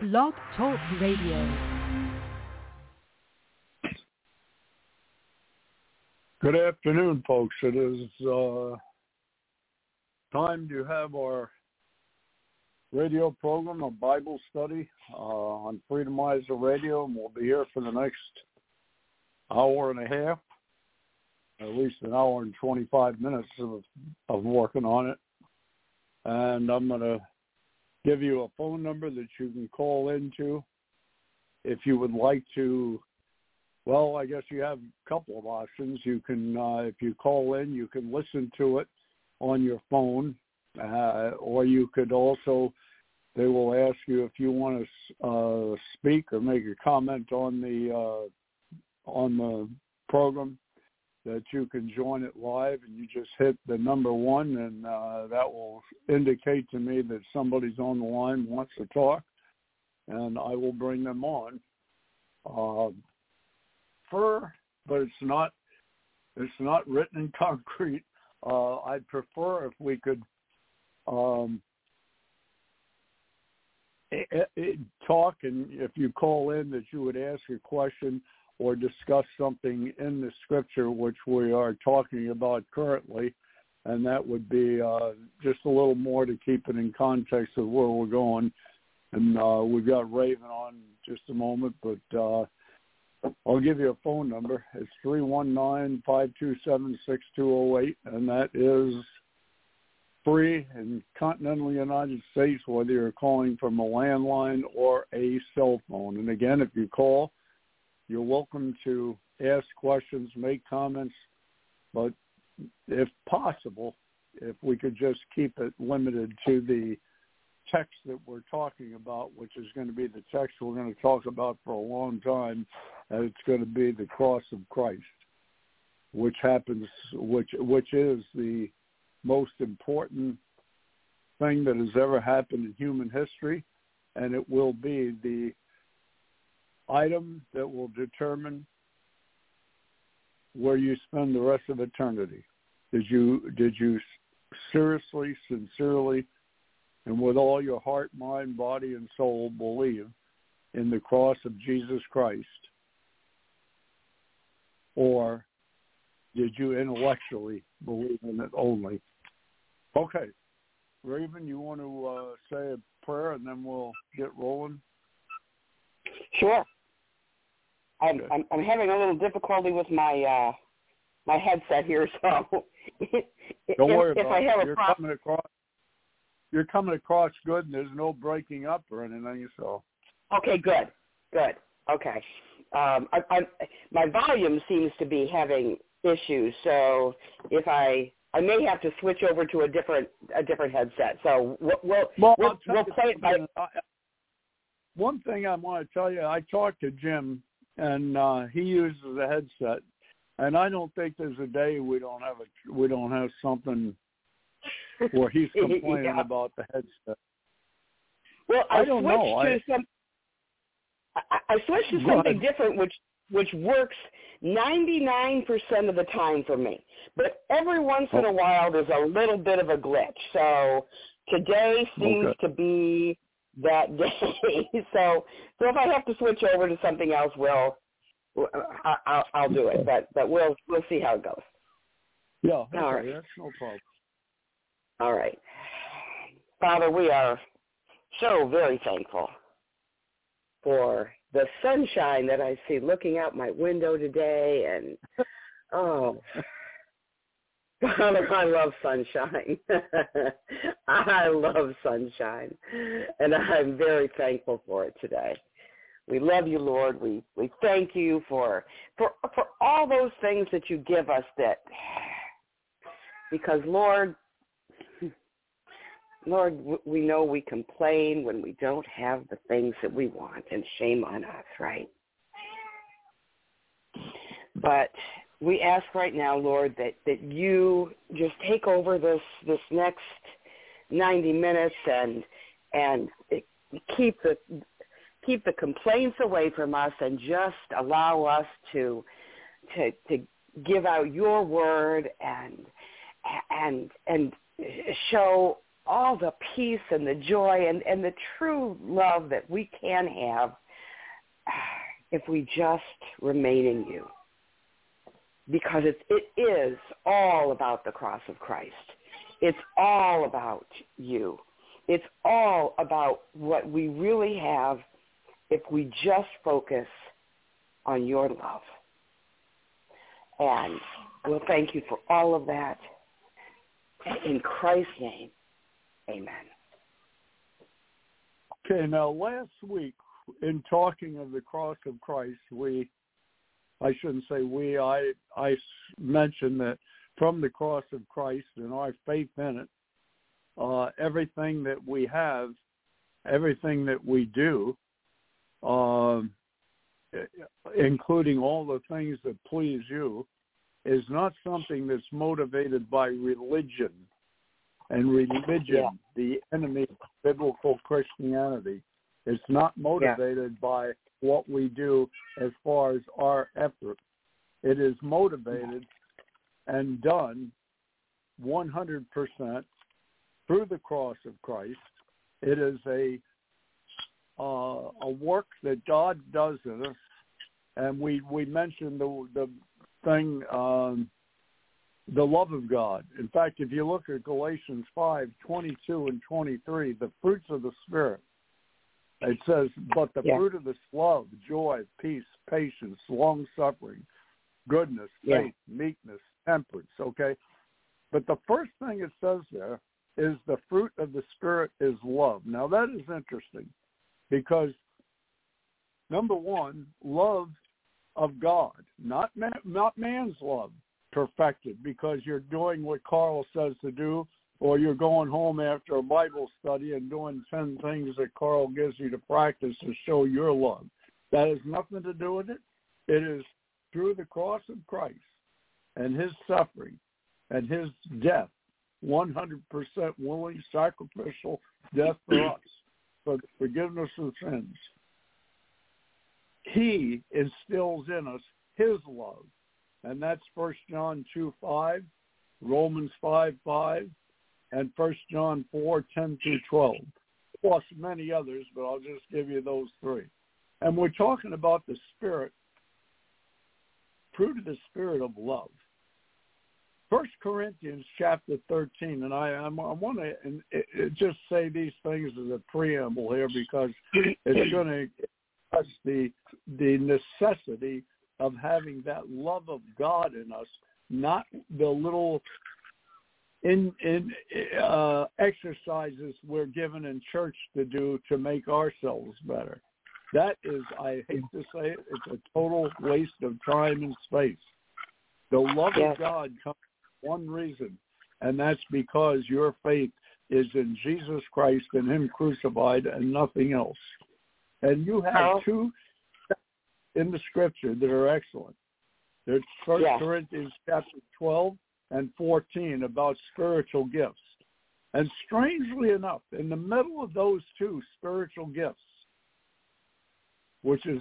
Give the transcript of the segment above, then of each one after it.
Blog Talk Radio. Good afternoon, folks. It is uh, time to have our radio program, a Bible study uh, on Freedomizer Radio, and we'll be here for the next hour and a half, at least an hour and 25 minutes of, of working on it. And I'm going to give you a phone number that you can call into if you would like to well, I guess you have a couple of options. You can, uh, if you call in, you can listen to it on your phone, uh, or you could also, they will ask you if you want to uh, speak or make a comment on the uh, on the program that you can join it live, and you just hit the number one, and uh, that will indicate to me that somebody's on the line wants to talk, and I will bring them on. Uh, but it's not it's not written in concrete. Uh, I'd prefer if we could um, it, it, talk, and if you call in, that you would ask a question or discuss something in the scripture which we are talking about currently, and that would be uh, just a little more to keep it in context of where we're going. And uh, we've got Raven on just a moment, but uh, I'll give you a phone number. It's three one nine five two seven six two zero eight, and that is free in continental United States, whether you're calling from a landline or a cell phone. And again, if you call, you're welcome to ask questions, make comments, but if possible, if we could just keep it limited to the text that we're talking about, which is going to be the text we're going to talk about for a long time, and it's going to be the cross of Christ, which happens, which which is the most important thing that has ever happened in human history, and it will be the item that will determine where you spend the rest of eternity. Did you did you seriously, sincerely and with all your heart, mind, body, and soul believe in the cross of Jesus Christ? Or did you intellectually believe in it only? Okay. Raven, you want to uh, say a prayer and then we'll get rolling? Sure. I'm, I'm, I'm having a little difficulty with my uh, my headset here, so don't if, worry if I have it. a You're problem, coming across you're coming across good and there's no breaking up or anything, so Okay, good, good. Okay, um, I, I, my volume seems to be having issues, so if I I may have to switch over to a different a different headset. So we'll we'll Well, we'll, we'll play it by. One thing I want to tell you, I talked to Jim, and uh, he uses a headset, and I don't think there's a day we don't have a we don't have something where he's complaining Yeah. about the headset. Well, I, I don't switched know. to I- some. I, I switched to something ahead. different, which which works ninety nine percent of the time for me. But every once in Oh. a while, there's a little bit of a glitch. So today seems Okay. to be that day. so so if I have to switch over to something else, we'll uh, I, I'll, I'll do it. But but we'll we'll see how it goes. Yeah, All right. that's no problem. All right. Father, we are so very thankful for the sunshine that I see looking out my window today and oh Father, I love sunshine. I love sunshine. And I'm very thankful for it today. We love you, Lord. We we thank you for for for all those things that you give us that because Lord Lord, we know we complain when we don't have the things that we want, and shame on us, right? But we ask right now, Lord, that, that you just take over this this next ninety minutes and and keep the keep the complaints away from us, and just allow us to to to give out your word and and and show all the peace and the joy and, and the true love that we can have if we just remain in you. Because it, it is all about the cross of Christ. It's all about you. It's all about what we really have if we just focus on your love. And we'll thank you for all of that. In Christ's name, amen. Okay, now last week in talking of the cross of Christ, we, I shouldn't say we, I, I mentioned that from the cross of Christ and our faith in it, uh, everything that we have, everything that we do, um, including all the things that please you, is not something that's motivated by religion. And religion, yeah. the enemy of biblical Christianity, is not motivated yeah. by what we do as far as our effort. It is motivated and done 100% through the cross of Christ. It is a uh, a work that God does in us, and we we mentioned the the thing, um, the love of God. In fact, if you look at Galatians five twenty two and twenty three, the fruits of the Spirit, it says, "But the yeah. fruit of this love, joy, peace, patience, long suffering, goodness, faith, yeah. meekness, temperance." Okay, but the first thing it says there is the fruit of the Spirit is love. Now that is interesting because number one, love of God, not man, not man's love perfected because you're doing what Carl says to do or you're going home after a Bible study and doing 10 things that Carl gives you to practice to show your love. That has nothing to do with it. It is through the cross of Christ and his suffering and his death, 100% willing sacrificial death for us for the forgiveness of sins. He instills in us his love. And that's First John 2, 5, Romans 5, 5, and First John 4, 10 through 12, plus many others, but I'll just give you those three. And we're talking about the Spirit, fruit of the Spirit of love. First Corinthians chapter 13, and I, I want to just say these things as a preamble here because it's going to us the the necessity of having that love of God in us, not the little in in uh, exercises we're given in church to do to make ourselves better. That is, I hate to say it, it's a total waste of time and space. The love yes. of God comes one reason, and that's because your faith is in Jesus Christ and Him crucified and nothing else. And you have two in the Scripture that are excellent. There's First yes. Corinthians chapter 12 and 14 about spiritual gifts. And strangely enough, in the middle of those two spiritual gifts, which is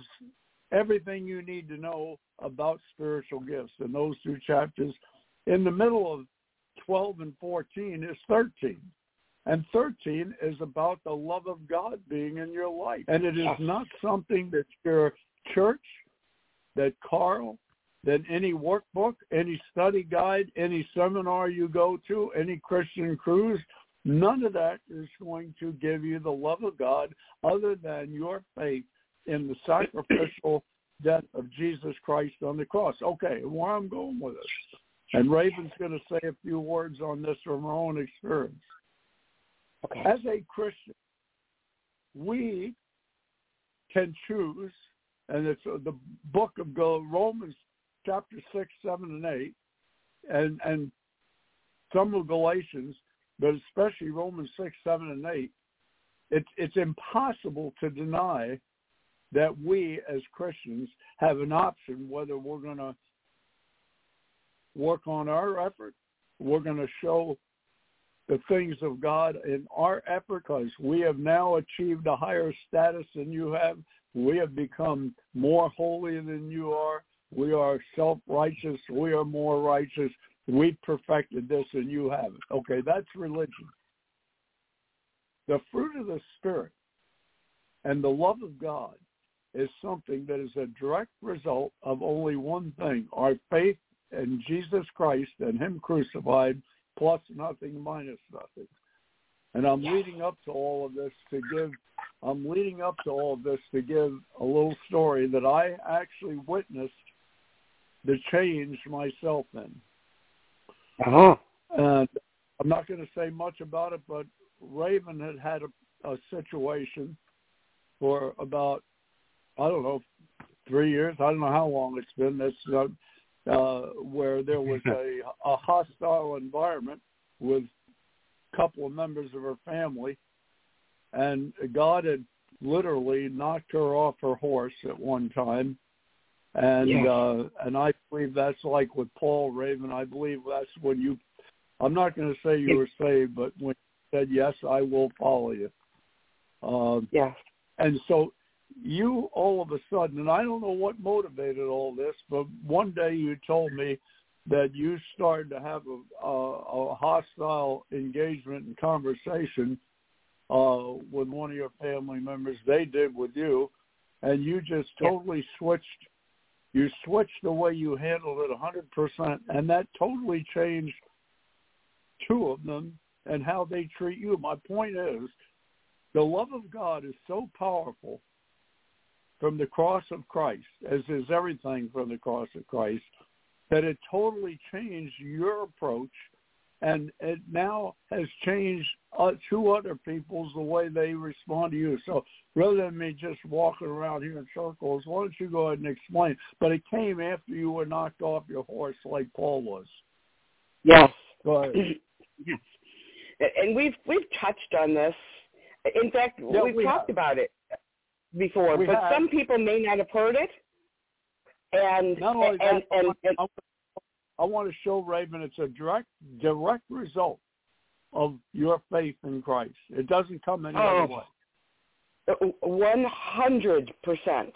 everything you need to know about spiritual gifts in those two chapters, in the middle of 12 and 14 is 13. And 13 is about the love of God being in your life. And it is not something that your church, that Carl, that any workbook, any study guide, any seminar you go to, any Christian cruise, none of that is going to give you the love of God other than your faith in the sacrificial death of Jesus Christ on the cross. Okay, where I'm going with this. And Raven's going to say a few words on this from her own experience. Okay. As a Christian, we can choose, and it's uh, the book of Romans chapter 6, 7, and 8, and, and some of Galatians, but especially Romans 6, 7, and 8, it's, it's impossible to deny that we as Christians have an option whether we're going to work on our effort. We're going to show the things of God in our effort because we have now achieved a higher status than you have. We have become more holy than you are. We are self-righteous. We are more righteous. We perfected this and you haven't. Okay, that's religion. the fruit of the Spirit and the love of God is something that is a direct result of only one thing, our faith in Jesus Christ and him crucified plus nothing minus nothing. And I'm leading up to all of this to give I'm leading up to all of this to give a little story that I actually witnessed the change myself in. Uh-huh. And I'm not going to say much about it, but Raven had had a, a situation for about I don't know three years. I don't know how long it's been. This uh, uh, where there was a, a hostile environment with a couple of members of her family, and God had literally knocked her off her horse at one time. And Yes. uh and I believe that's like with Paul Raven. I believe that's when you I'm not going to say you were saved, but when you said yes, I will follow you. Um Yes. and so you all of a sudden, and I don't know what motivated all this, but one day you told me that you started to have a, a, a hostile engagement and conversation uh, with one of your family members. They did with you, and you just totally switched. You switched the way you handled it a hundred percent, and that totally changed two of them and how they treat you. My point is, the love of God is so powerful from the cross of Christ, as is everything from the cross of Christ, that it totally changed your approach and it now has changed uh, two other people's the way they respond to you. So rather than me just walking around here in circles, why don't you go ahead and explain? But it came after you were knocked off your horse like Paul was. Yes. Go ahead. yes. And we've we've touched on this. In fact, Yeah, we've we talked have. about it before, We but have. some people may not have heard it. And and, that, and, and, I, I want to show Raven it's a direct direct result of your faith in Christ. It doesn't come any Oh. other way. One hundred percent,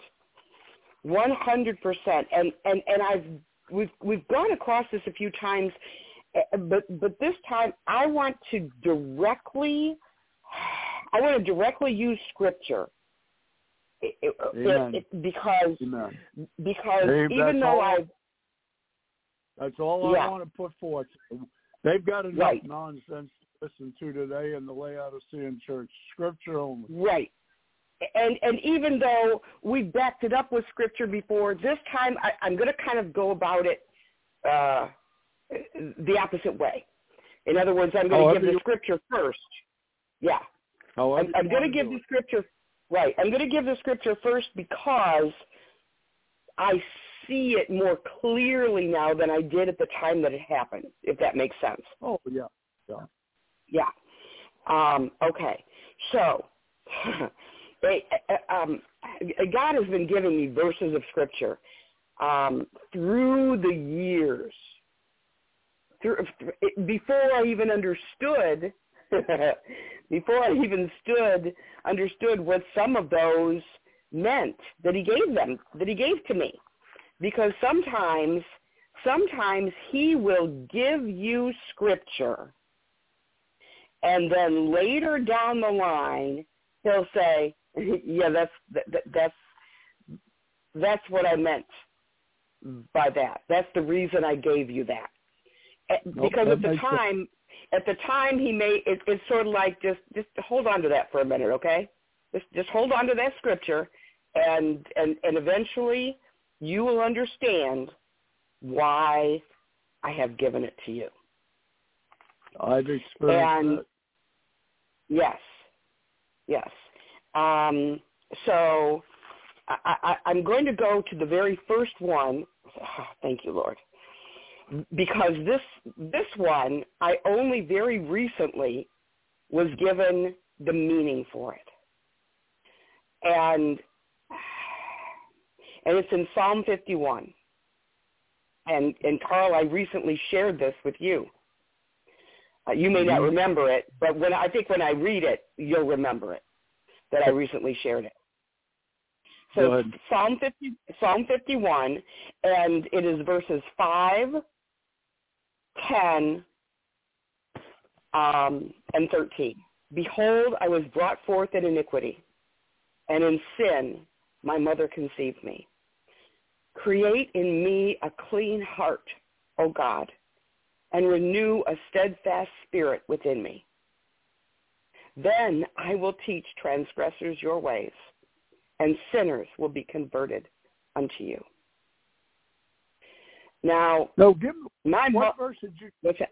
one hundred percent, and and and I've we've we've gone across this a few times, eh, but but this time I want to directly, I want to directly use scripture, It- it- Amen. it- because Amen. because Dave, even that's though all- I That's all Yeah. I want to put forth. They've got enough Right. nonsense to listen to today in the Laodicean church. Scripture only. Right. And and even though we backed it up with scripture before, this time I, I'm going to kind of go about it uh, the opposite way. In other words, I'm going to give the you- scripture first. Yeah, However I'm, I'm going to give the scripture right. I'm going to give the scripture first because I see it more clearly now than I did at the time that it happened. If that makes sense. Oh yeah, yeah. Yeah. Um, okay. So, they, uh, um, God has been giving me verses of scripture um, through the years. Through, before I even understood, before I even stood, understood what some of those meant that He gave them, that He gave to me, because sometimes, sometimes He will give you scripture and then later down the line he'll say yeah that's that, that- that's that's what i meant by that. That's the reason i gave you that. Eh, Nope, because that at the makes sense. time at the time he made it, it's sort of like just just hold on to that for a minute okay? Just just hold on to that scripture and and and eventually you will understand why i have given it to you I've experienced And- that. Yes, yes. Um, so I, I, I'm going to go to the very first one. Thank you, Lord, because this this one I only very recently was given the meaning for it, and and it's in Psalm 51. And and Carl, I recently shared this with you. Uh, you may not Mhm. remember it, but when I think when I read it, you'll remember it that I recently shared it. So. Psalm 50, Psalm 51, and it is verses 5, 10, um, and 13. Behold, I was brought forth in iniquity, and in sin my mother conceived me. Create in me a clean heart, O God, and renew a steadfast spirit within me. Then I will teach transgressors your ways, and sinners will be converted unto you. Now, no, give me my what mo- verse did you that?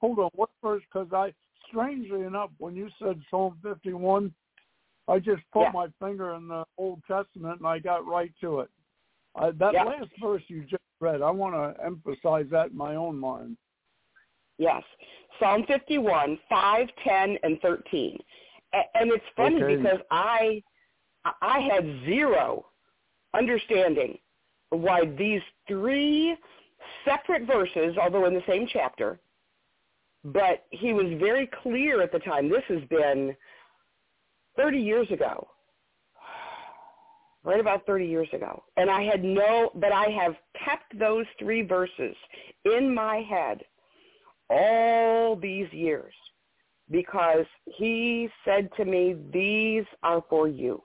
hold on? What verse? Because I, strangely enough, when you said Psalm 51, I just put Yeah. my finger in the Old Testament and I got right to it. Uh, that Yeah. last verse you just read, I want to emphasize that in my own mind. Yes. Psalm 51, 5, 10, and 13. A- And it's funny Okay. because I I had zero understanding why these three separate verses, although in the same chapter, but he was very clear at the time. This has been 30 years ago. Right about 30 years ago. And I had no, but I have kept those three verses in my head all these years because he said to me, these are for you.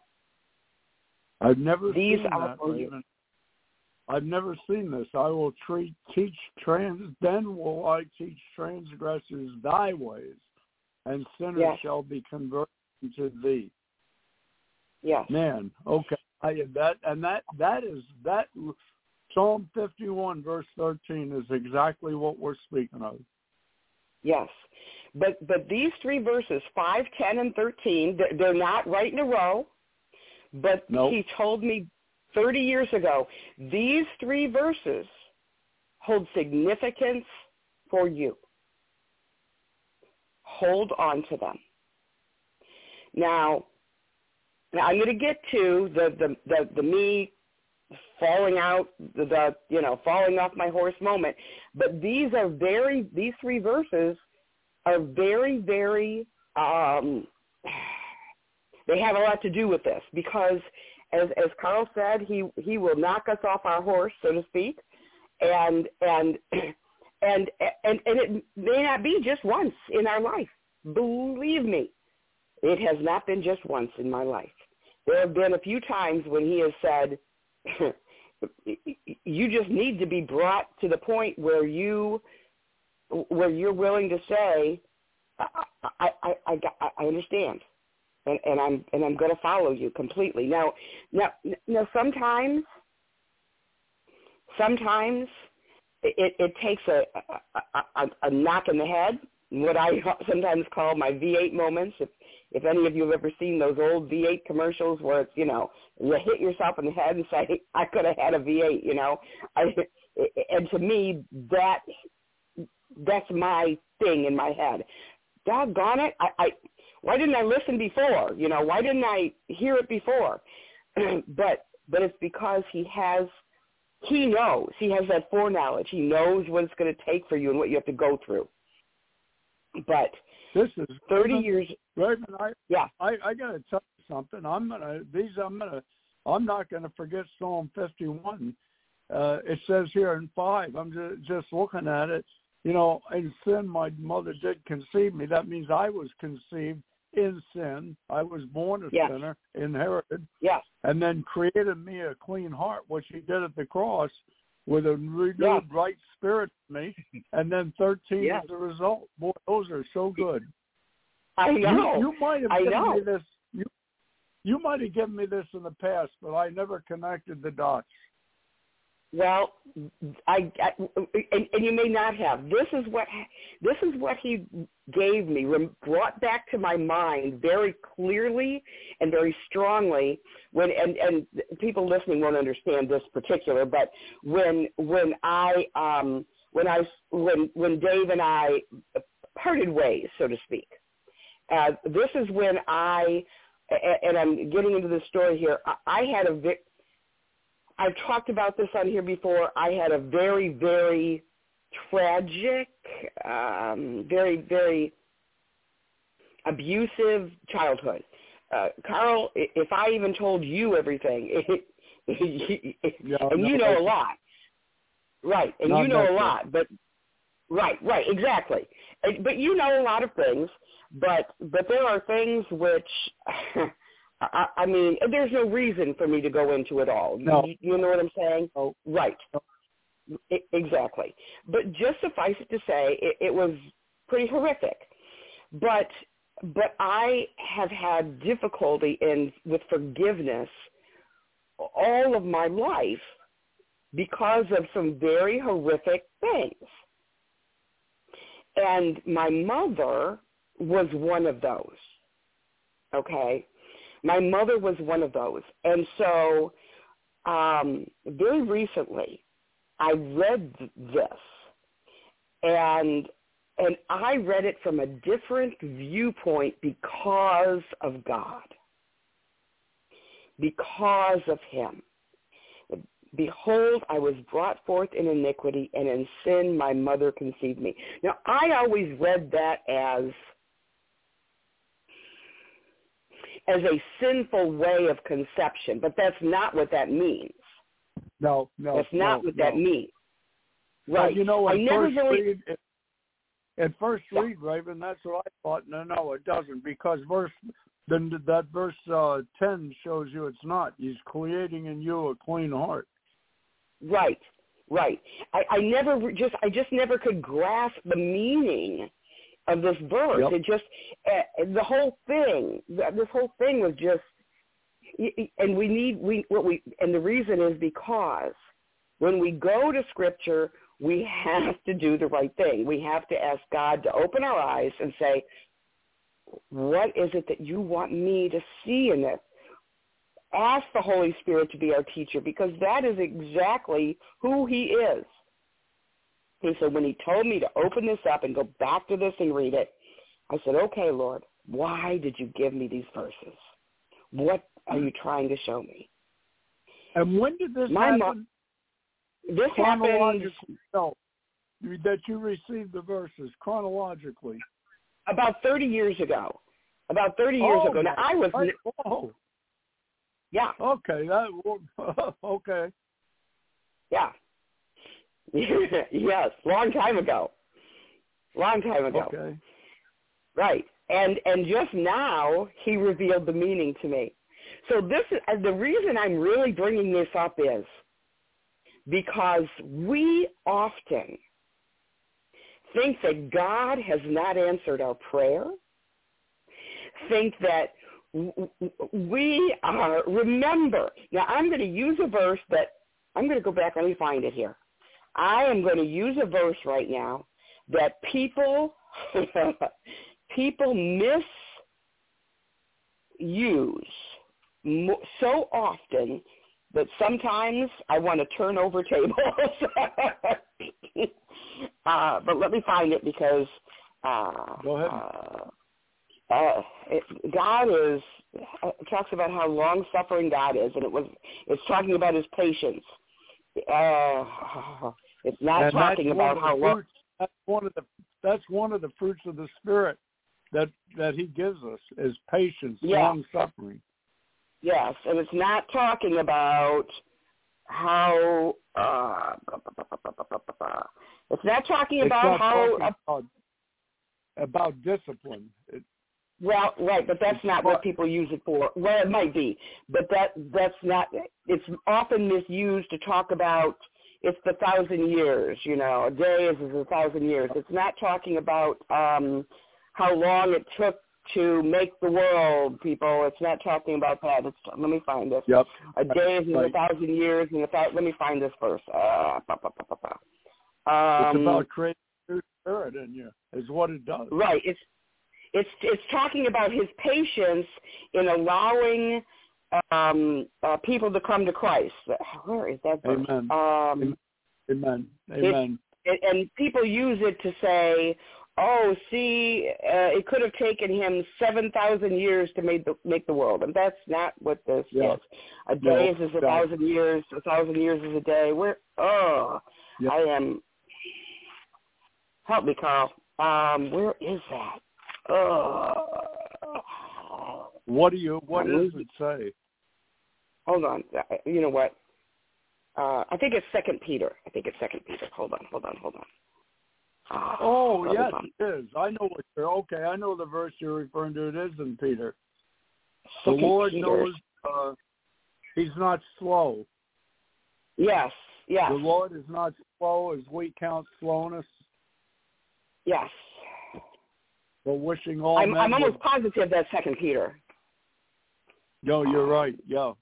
I've never These seen are for you. I've never seen this. I will treat, teach trans. Then will I teach transgressors thy ways, and sinners Yes. shall be converted to thee. Yes. Man, okay. I, that and that that is that Psalm 51 verse 13 is exactly what we're speaking of. Yes. But but these three verses, 5, 10, and 13, they're, they're not right in a row. But Nope. he told me 30 years ago, these three verses hold significance for you. Hold on to them. Now, now I'm going to get to the, the, the, the me falling out, the, the, you know, falling off my horse moment. But these are very, these three verses are very, very, um, they have a lot to do with this because as, as Carl said, he, he will knock us off our horse, so to speak. And, and, and, and, and it may not be just once in our life. Believe me, it has not been just once in my life. There have been a few times when he has said, you just need to be brought to the point where you where you're willing to say I I I, I, I understand and, and I'm and I'm going to follow you completely. Now now now sometimes sometimes it, it takes a, a, a, a knock in the head, what I sometimes call my V8 moments. If if any of you have ever seen those old V8 commercials where it's, you know, you hit yourself in the head and say, I could have had a V8, you know. I, and to me, that that's my thing in my head. Doggone it, I, I why didn't I listen before? You know, why didn't I hear it before? but but it's because he has he knows. He has that foreknowledge. He knows what it's going to take for you and what you have to go through. But This is 30 years, Raven, I yeah, I, I got to tell you something. I'm gonna these. I'm gonna. I'm not gonna forget Psalm 51. Uh, it says here in five. I'm just, just looking at it. You know, in sin, my mother did conceive me. That means I was conceived in sin. I was born a Yes. sinner, inherited, yes, and then created me a clean heart, which He did at the cross with a renewed Yeah. right spirit in me. And then 13 Yeah. is the result. Boy, those are so good. I know. You, you might have I given know. me this. You, you might have given me this in the past, but I never connected the dots. Well, I, I and, and you may not have. This is what this is what he gave me, brought back to my mind very clearly and very strongly. When and and people listening won't understand this particular, but when when I um when I when when Dave and I parted ways, so to speak. Uh, this is when I and I'm getting into the story here. I, had a I've talked about this on here before. I had a very, very tragic, um, very, very abusive childhood. Uh, Carl, i- if I even told you everything, Yeah, and you no, know a lot, right? And you know a lot, but right, right, exactly. but you know a lot of things, but but there are things which. I, I mean, there's no reason for me to go into it all. No. You, you know what I'm saying? Oh. Right. Exactly. But just suffice it to say, it, it was pretty horrific. But but I have had difficulty in with forgiveness all of my life because of some very horrific things. And my mother was one of those. Okay? My mother was one of those. And so um, very recently, I read this, and and I read it from a different viewpoint because of God, because of Him. Behold, I was brought forth in iniquity, and in sin my mother conceived me. Now, I always read that as as a sinful way of conception, but that's not what that means. No, no, that's not no, what that no. means. Well, Right. you know, I at never first really. read, at first Yeah. read, Raven, that's what I thought. No, no, it doesn't, because verse then that verse uh, ten shows you it's not. He's creating in you a clean heart. Right, right. I, I never just I just never could grasp the meaning of this verse. Yep. It just uh, the whole thing. This whole thing was just, and we need we what we and the reason is because when we go to Scripture, we have to do the right thing. We have to ask God to open our eyes and say, what is it that you want me to see in this? Ask the Holy Spirit to be our teacher because that is exactly who he is. He said, when he told me to open this up and go back to this and read it, I said, okay, Lord, why did you give me these verses? What are you trying to show me? And when did this My mo- happen? This happened no, that you received the verses chronologically. about 30 years ago. About 30 years Oh, ago. Now, I was, right. Oh, yeah, okay, that okay. yeah. yes, long time ago. Long time ago. Okay. Right. And and just now he revealed the meaning to me. So this is the reason I'm really bringing this up is because we often think that God has not answered our prayer. Think that we are remember. Now I'm going to use a verse that I'm going to go back. Let me find it here. I am going to use a verse right now that people people misuse so often that sometimes I want to turn over tables. uh, but let me find it because uh, Go ahead. Uh, uh, it, God is it talks about how long suffering God is, and it was it's talking about His patience. Uh, it's not and talking about how fruits, that's one of the that's one of the fruits of the spirit that that he gives us is patience, Yeah. long suffering. Yes, and it's not talking about how. Uh, it's not talking It's about not how. talking about, about discipline. It, well, right, but that's not not- what people use it for. Well, it might be, but that that's not. It's often misused to talk about. It's the thousand years, you know. A day is, is a thousand years. It's not talking about um how long it took to make the world, people. It's not talking about that. It's, let me find this. yep. A day is in a thousand years, and a thousand. Let me find this verse. Uh, ba, ba, ba, ba, ba. It's Um, about creating new spirit in you. Is what it does. right. It's it's it's talking about his patience in allowing um, uh, people to come to Christ. Where is that verse? Amen. Um, Amen. Amen. and, and people use it to say, "Oh, see, uh, it could have taken him seven thousand years to make the make the world," and that's not what this Yeah. is. A day No, is a no. thousand years. A thousand years is a day. Where? Oh, Yeah. I am. Help me, Carl. Um, where is that? Oh. What do you? What does it say? Hold on. Uh, You know what? Uh, I think it's Second Peter. I think it's Second Peter. Hold on. Hold on. Hold on. Oh, Brother yes, Tom. it is. I know what you're. Okay, I know the verse you're referring to. It is in Peter. The Lord Peter. knows uh, He's not slow. Yes, yes, The Lord is not slow as we count slowness, yes. but wishing all I'm, men. I'm almost positive that's Second Peter. No, you're right. Yeah.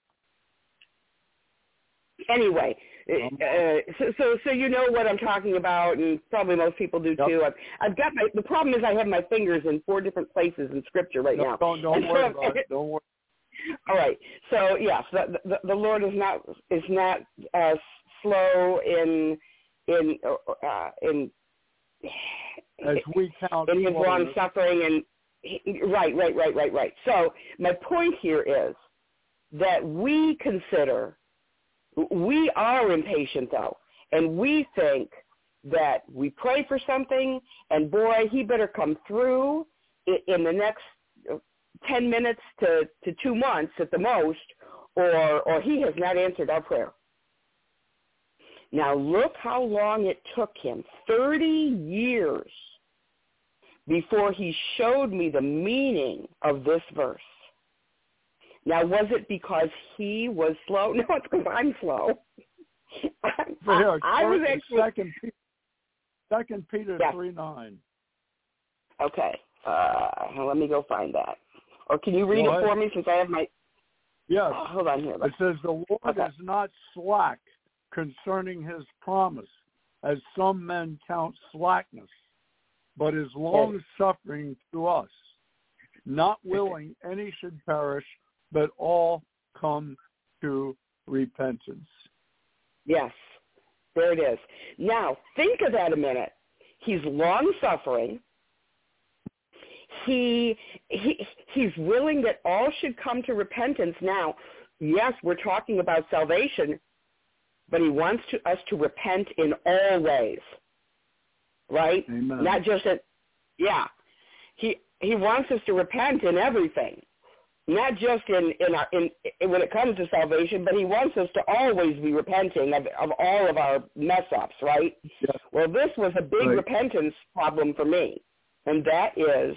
Anyway, uh, so, so so you know what I'm talking about, and probably most people do Yep. too. I've, I've got my. The problem is I have my fingers in four different places in Scripture right No, now. don't don't so- worry about it. Don't worry. All right. So yes, the, the, the Lord is not is not uh, slow in in uh, in As we count in his long suffering and he- right, right, right, right, right. So my point here is that we consider we are impatient though, and we think that we pray for something and boy, he better come through in the next uh, 10 minutes to, to two months at the most, or, or he has not answered our prayer. Now look how long it took him, 30 years before he showed me the meaning of this verse. Now, was it because he was slow? No, it's because I'm slow. I, For here, I was actually second Peter, second Peter Yeah. three nine. okay. Uh, let me go find that. Or can you read Go it for me since I have my? Yes, Oh, hold on here. it says the Lord Okay. is not slack concerning His promise, as some men count slackness, but is long suffering to us, not willing any should perish, but all come to repentance. Yes, there it is. Now, think of that a minute. He's long suffering. He, he he's willing that all should come to repentance. Now, yes, we're talking about salvation, but he wants to, us to repent in all ways, right? Amen. Not just at, yeah. He he wants us to repent in everything, not just in in, our, in in when it comes to salvation, but he wants us to always be repenting of of all of our mess ups, right? Yes. Well, this was a big Right. repentance problem for me, and that is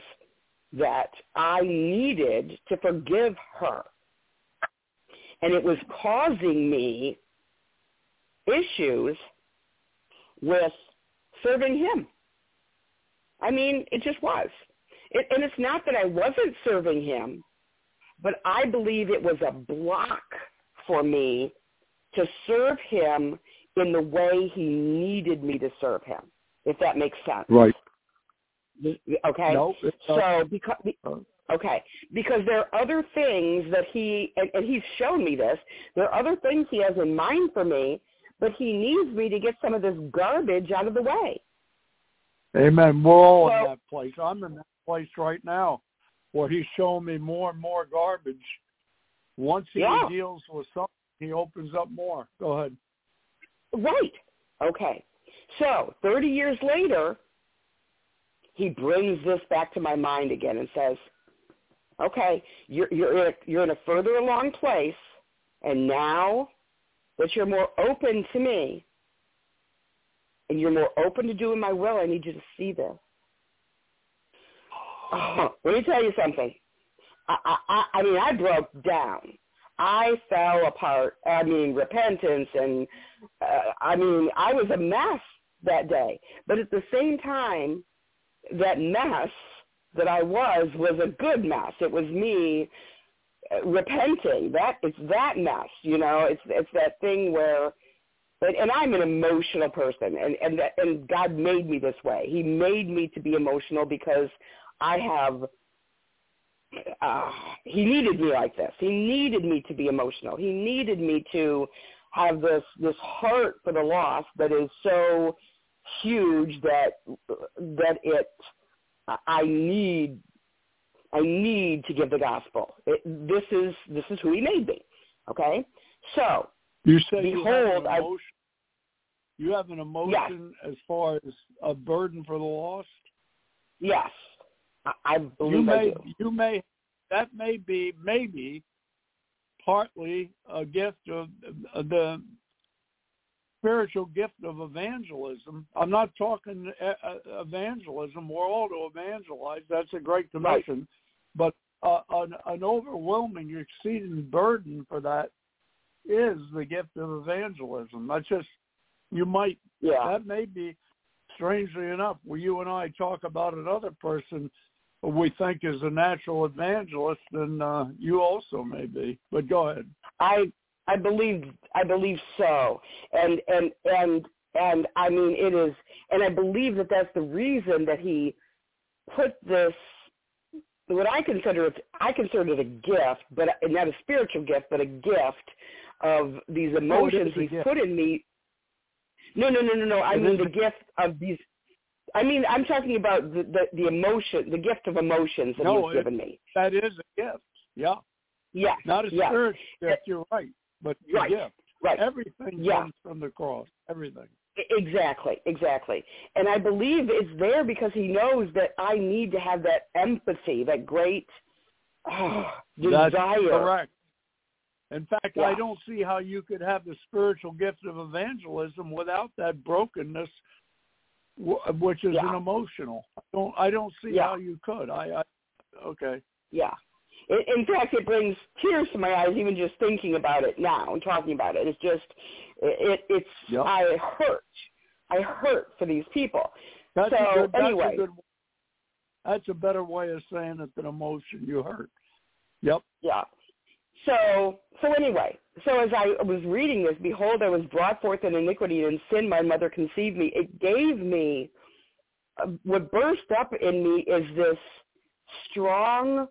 that I needed to forgive her, and it was causing me issues with serving him. I mean, it just was. It, and it's not that I wasn't serving him, but I believe it was a block for me to serve him in the way he needed me to serve him, if that makes sense. Right. Okay? No, So because okay, because there are other things that he and, and he's shown me this. There are other things he has in mind for me, but he needs me to get some of this garbage out of the way. Amen. We're all in that place. I'm in that place right now where he's showing me more and more garbage. Once he Yeah. deals with something, he opens up more. Go ahead. Right. Okay. So 30 years later, he brings this back to my mind again and says, "Okay, you're you're in a, you're in a further along place, and now that you're more open to me, and you're more open to doing my will, I need you to see this." Oh, let me tell you something. I, I, I mean, I broke down. I fell apart. I mean, repentance and uh, I mean, I was a mess that day. But at the same time, that mess that I was was a good mess. It was me uh, repenting. That it's that mess, you know. It's it's that thing where, and, and I'm an emotional person, and and that, and God made me this way. He made me to be emotional because I have uh, he needed me like this. He needed me to be emotional. He needed me to have this this heart for the lost that is so huge that that it I need I need to give the gospel. It, this is this is who he made me. Okay, so You say you have Behold, an I- emotion. You have an emotion as far as a burden for the lost. yes, I, I believe You I do. you may, that may be maybe partly a gift of uh, the spiritual gift of evangelism. I'm not talking uh, uh, evangelism. We're all to evangelize. That's a great commission. Right. But uh, an, an overwhelming, exceeding burden for that is the gift of evangelism. That's just you might. Yeah. That may be strangely enough, where you and I talk about another person we think is a natural evangelist, then uh, you also may be. But go ahead. I I believe I believe so, and and and and I mean it is, and I believe that that's the reason that he put this. What I consider it, I consider it a gift, but not a spiritual gift, but a gift of these emotions oh, he's put in me. No, no, no, no, no. I mean the gift of these. I mean, I'm talking about the the, the emotion, the gift of emotions that no, he's given me. That is a gift. Yeah. Yeah. Not a yes. spiritual gift. You're right but right, gift. Right. Everything yeah. comes from the cross. Everything. Exactly, exactly. And I believe it's there because he knows that I need to have that empathy, that great oh, desire. That's correct. In fact, yeah. I don't see how you could have the spiritual gift of evangelism without that brokenness, which is yeah. an emotional. I don't. I don't see yeah. how you could. I, I. Okay. Yeah. In fact, it brings tears to my eyes even just thinking about it now and talking about it. It's just, it, it's, yep. I hurt. I hurt for these people. That's so a good, that's anyway, a good, that's a better way of saying it than emotion. You hurt. Yep. Yeah. So, so anyway, so as I was reading this, behold, I was brought forth in iniquity and in sin my mother conceived me. It gave me, uh, what burst up in me is this strong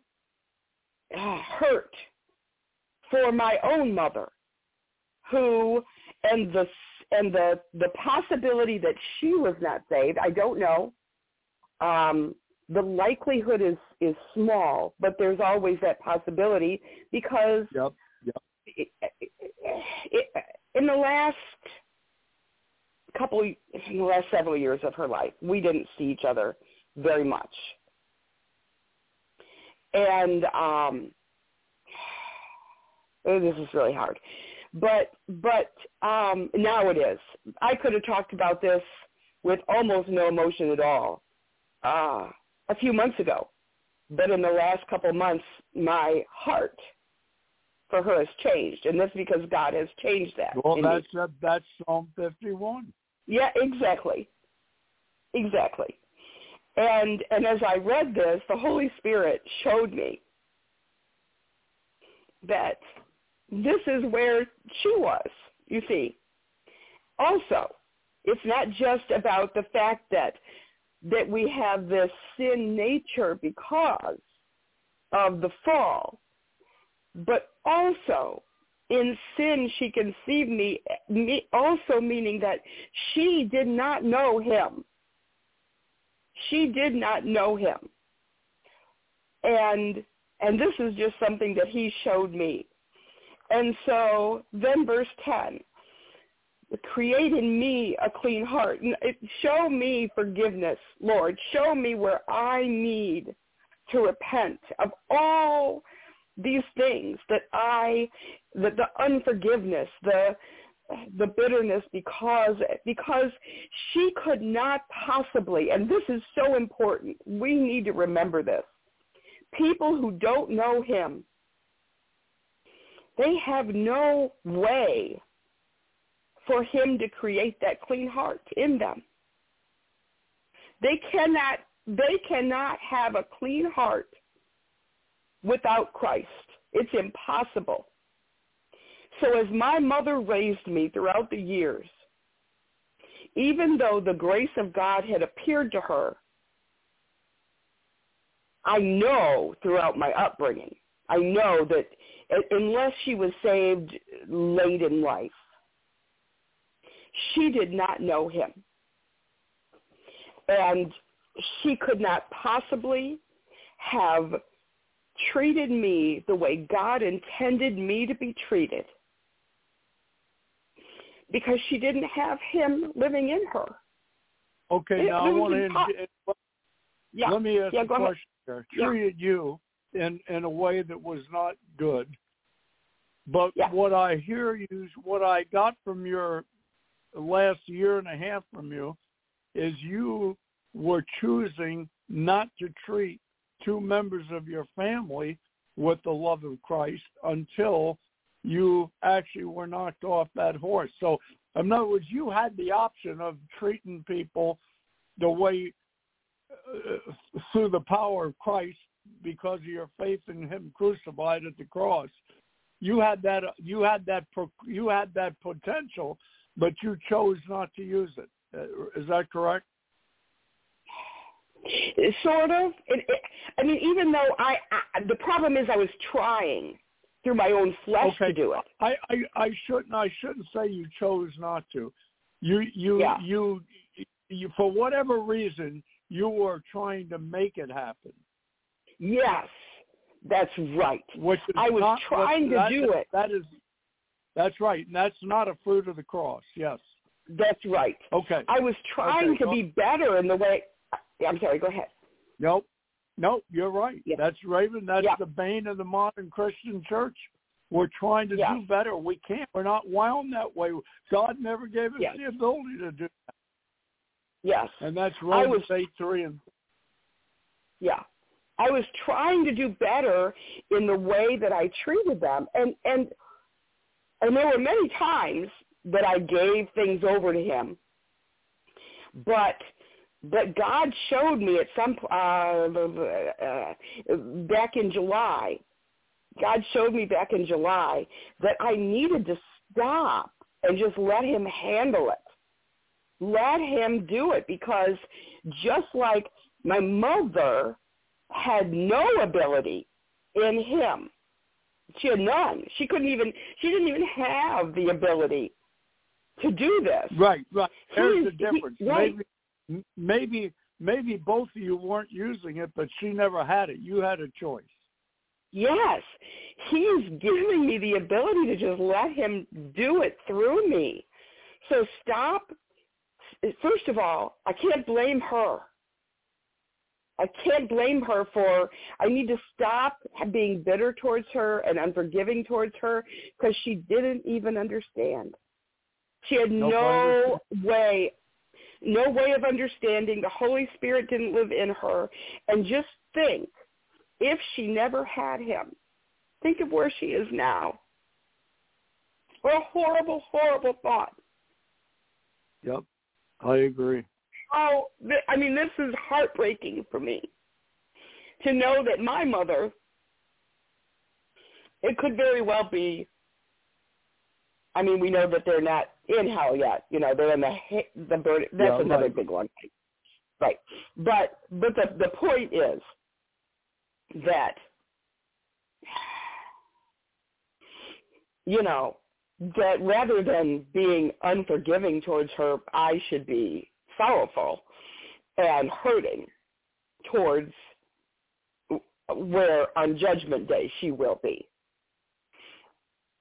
hurt for my own mother who and the and the the possibility that she was not saved i don't know um the likelihood is is small but there's always that possibility because yep. It, in the last couple in the last several years of her life we didn't see each other very much and um, oh, this is really hard. But but um, now it is. I could have talked about this with almost no emotion at all uh, a few months ago, but in the last couple months, my heart for her has changed, and that's because God has changed that. Well, that's me. that's Psalm fifty-one. Yeah, exactly, exactly. And and as I read this, the Holy Spirit showed me that this is where she was, you see. Also, it's not just about the fact that that we have this sin nature because of the fall, but also in sin she conceived me, me also meaning that she did not know him. She did not know him. And and this is just something that he showed me. And so then verse 10, create in me a clean heart. Show me forgiveness, Lord. Show me where I need to repent of all these things that I, that the unforgiveness, the the bitterness because because she could not possibly and this is so important we need to remember this. People who don't know him they have no way for him to create that clean heart in them. They cannot they cannot have a clean heart without Christ it's impossible so as my mother raised me throughout the years, even though the grace of God had appeared to her, I know throughout my upbringing, I know that unless she was saved late in life, she did not know him. And she could not possibly have treated me the way God intended me to be treated because she didn't have him living in her. Okay, it, now I want to. Yeah. Let me ask yeah, a question ahead. here. Treated yeah. you in in a way that was not good, but yeah. what I hear you, what I got from your last year and a half from you is you were choosing not to treat two members of your family with the love of Christ until you actually were knocked off that horse. So, in other words, you had the option of treating people the way uh, through the power of Christ because of your faith in Him crucified at the cross. You had that. You had that. You had that potential, but you chose not to use it. Uh, that correct? Sort of. It, it, I mean, even though I, I, the problem is I was trying through my own flesh okay. to do it. I, I, I shouldn't. I shouldn't say you chose not to. You, you, yeah. you, you, for whatever reason, you were trying to make it happen. Yes, that's right. Which I was not, trying to do it. That is, that's right. And that's not a fruit of the cross. Yes. That's right. Okay. I was trying okay. to be better in the way. I'm sorry. Go ahead. Nope. Nope. You're right. Yeah. That's Raven. That's yeah. the bane of the modern Christian church. We're trying to yeah. do better. We can't. We're not wound that way. God never gave us yes. the ability to do that. Yes. And that's Romans was, 8, 3 and Yeah. I was trying to do better in the way that I treated them. And and and there were many times that I gave things over to him. But but God showed me at some uh, uh, back in July. God showed me back in July that I needed to stop and just let him handle it. Let him do it because just like my mother had no ability in him. She had none. She couldn't even she didn't even have the ability to do this. Right, right. There's the difference. he- right. Maybe maybe maybe both of you weren't using it, but she never had it. You had a choice. Yes. He's giving me the ability to just let him do it through me. So stop. First of all, I can't blame her. I can't blame her for, I need to stop being bitter towards her and unforgiving towards her because she didn't even understand. She had Nope, no way, no way of understanding. The Holy Spirit didn't live in her. And just think, if she never had him, think of where she is now. What a horrible, horrible thought. Yep. I agree. Oh, th- I mean, this is heartbreaking for me to know that my mother, it could very well be, I mean, we know that they're not in hell yet. You know, they're in the, the burn. That's Yeah, another right. big one. Right. But, but the, the point is that, you know, that rather than being unforgiving towards her, I should be sorrowful and hurting towards where on judgment day she will be.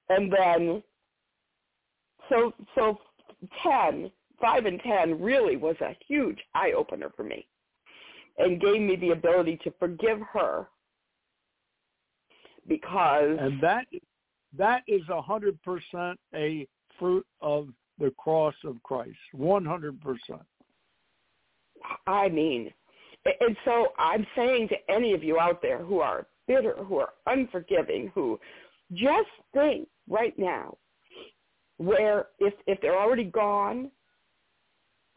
And then, so, so 10, 5 and 10 really was a huge eye-opener for me and gave me the ability to forgive her because And that that is a hundred percent a fruit of the cross of Christ. One hundred percent. I mean, and so I'm saying to any of you out there who are bitter, who are unforgiving, who just think right now where if if they're already gone,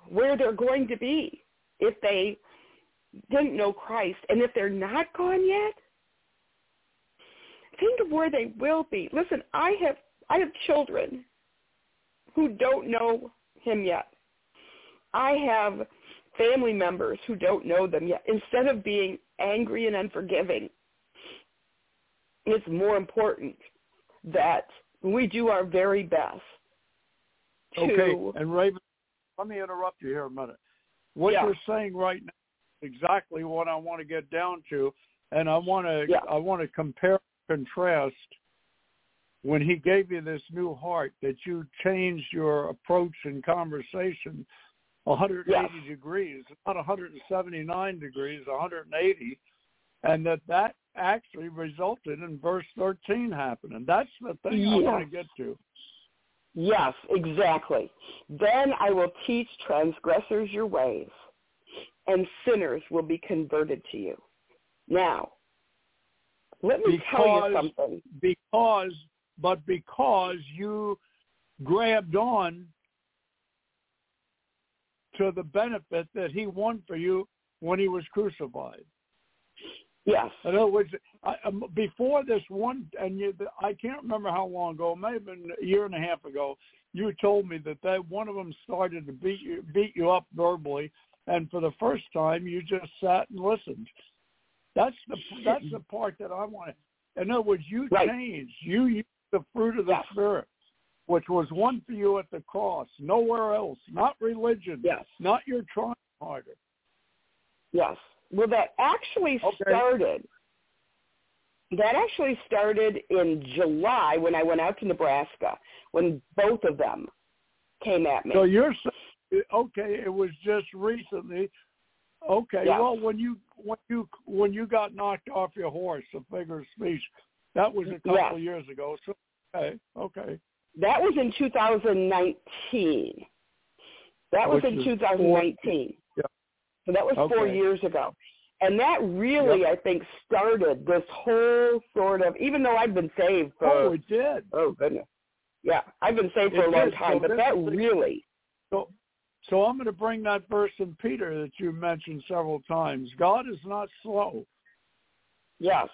where they're going to be if they didn't know Christ, and if they're not gone yet, think of where they will be. Listen, I have I have children who don't know him yet. I have family members who don't know them yet. Instead of being angry and unforgiving, it's more important that we do our very best Okay. And Raven, let me interrupt you here a minute. What Yeah. you're saying right now is exactly what I want to get down to, and I want to Yeah. I want to compare contrast when he gave you this new heart that you changed your approach and conversation 180 Yes. degrees, not 179 degrees, 180, and that that actually resulted in verse 13 happening. That's the thing I want to get to. Yes, exactly. Then I will teach transgressors your ways, and sinners will be converted to you. Now, let me because, tell you something. Because, but because you grabbed on to the benefit that he won for you when he was crucified. Yes. In other words, I, um, before this one, and you, I can't remember how long ago, it may have been a year and a half ago, you told me that that one of them started to beat you, beat you up verbally, and for the first time, you just sat and listened. That's the that's the part that I want. In other words, you right. changed. You used the fruit of the yes. spirit, which was won for you at the cross, nowhere else. Not religion. Yes. Not your trying harder. Yes. Well, that actually okay. started. That actually started in July when I went out to Nebraska when both of them came at me. So you're okay. It was just recently. Okay. Yes. Well, when you when you when you got knocked off your horse, a figure of speech, that was a couple yes. of years ago. So okay, okay. That was in 2019. That was Which in 2019. So that was Okay. four years ago. And that really, Yep. I think, started this whole sort of, even though I've been saved for, Oh, it did. oh goodness. Yeah, I've been saved for It a long did. time, So but that really, So, so I'm going to bring that verse in Peter that you mentioned several times. God is not slow, yes,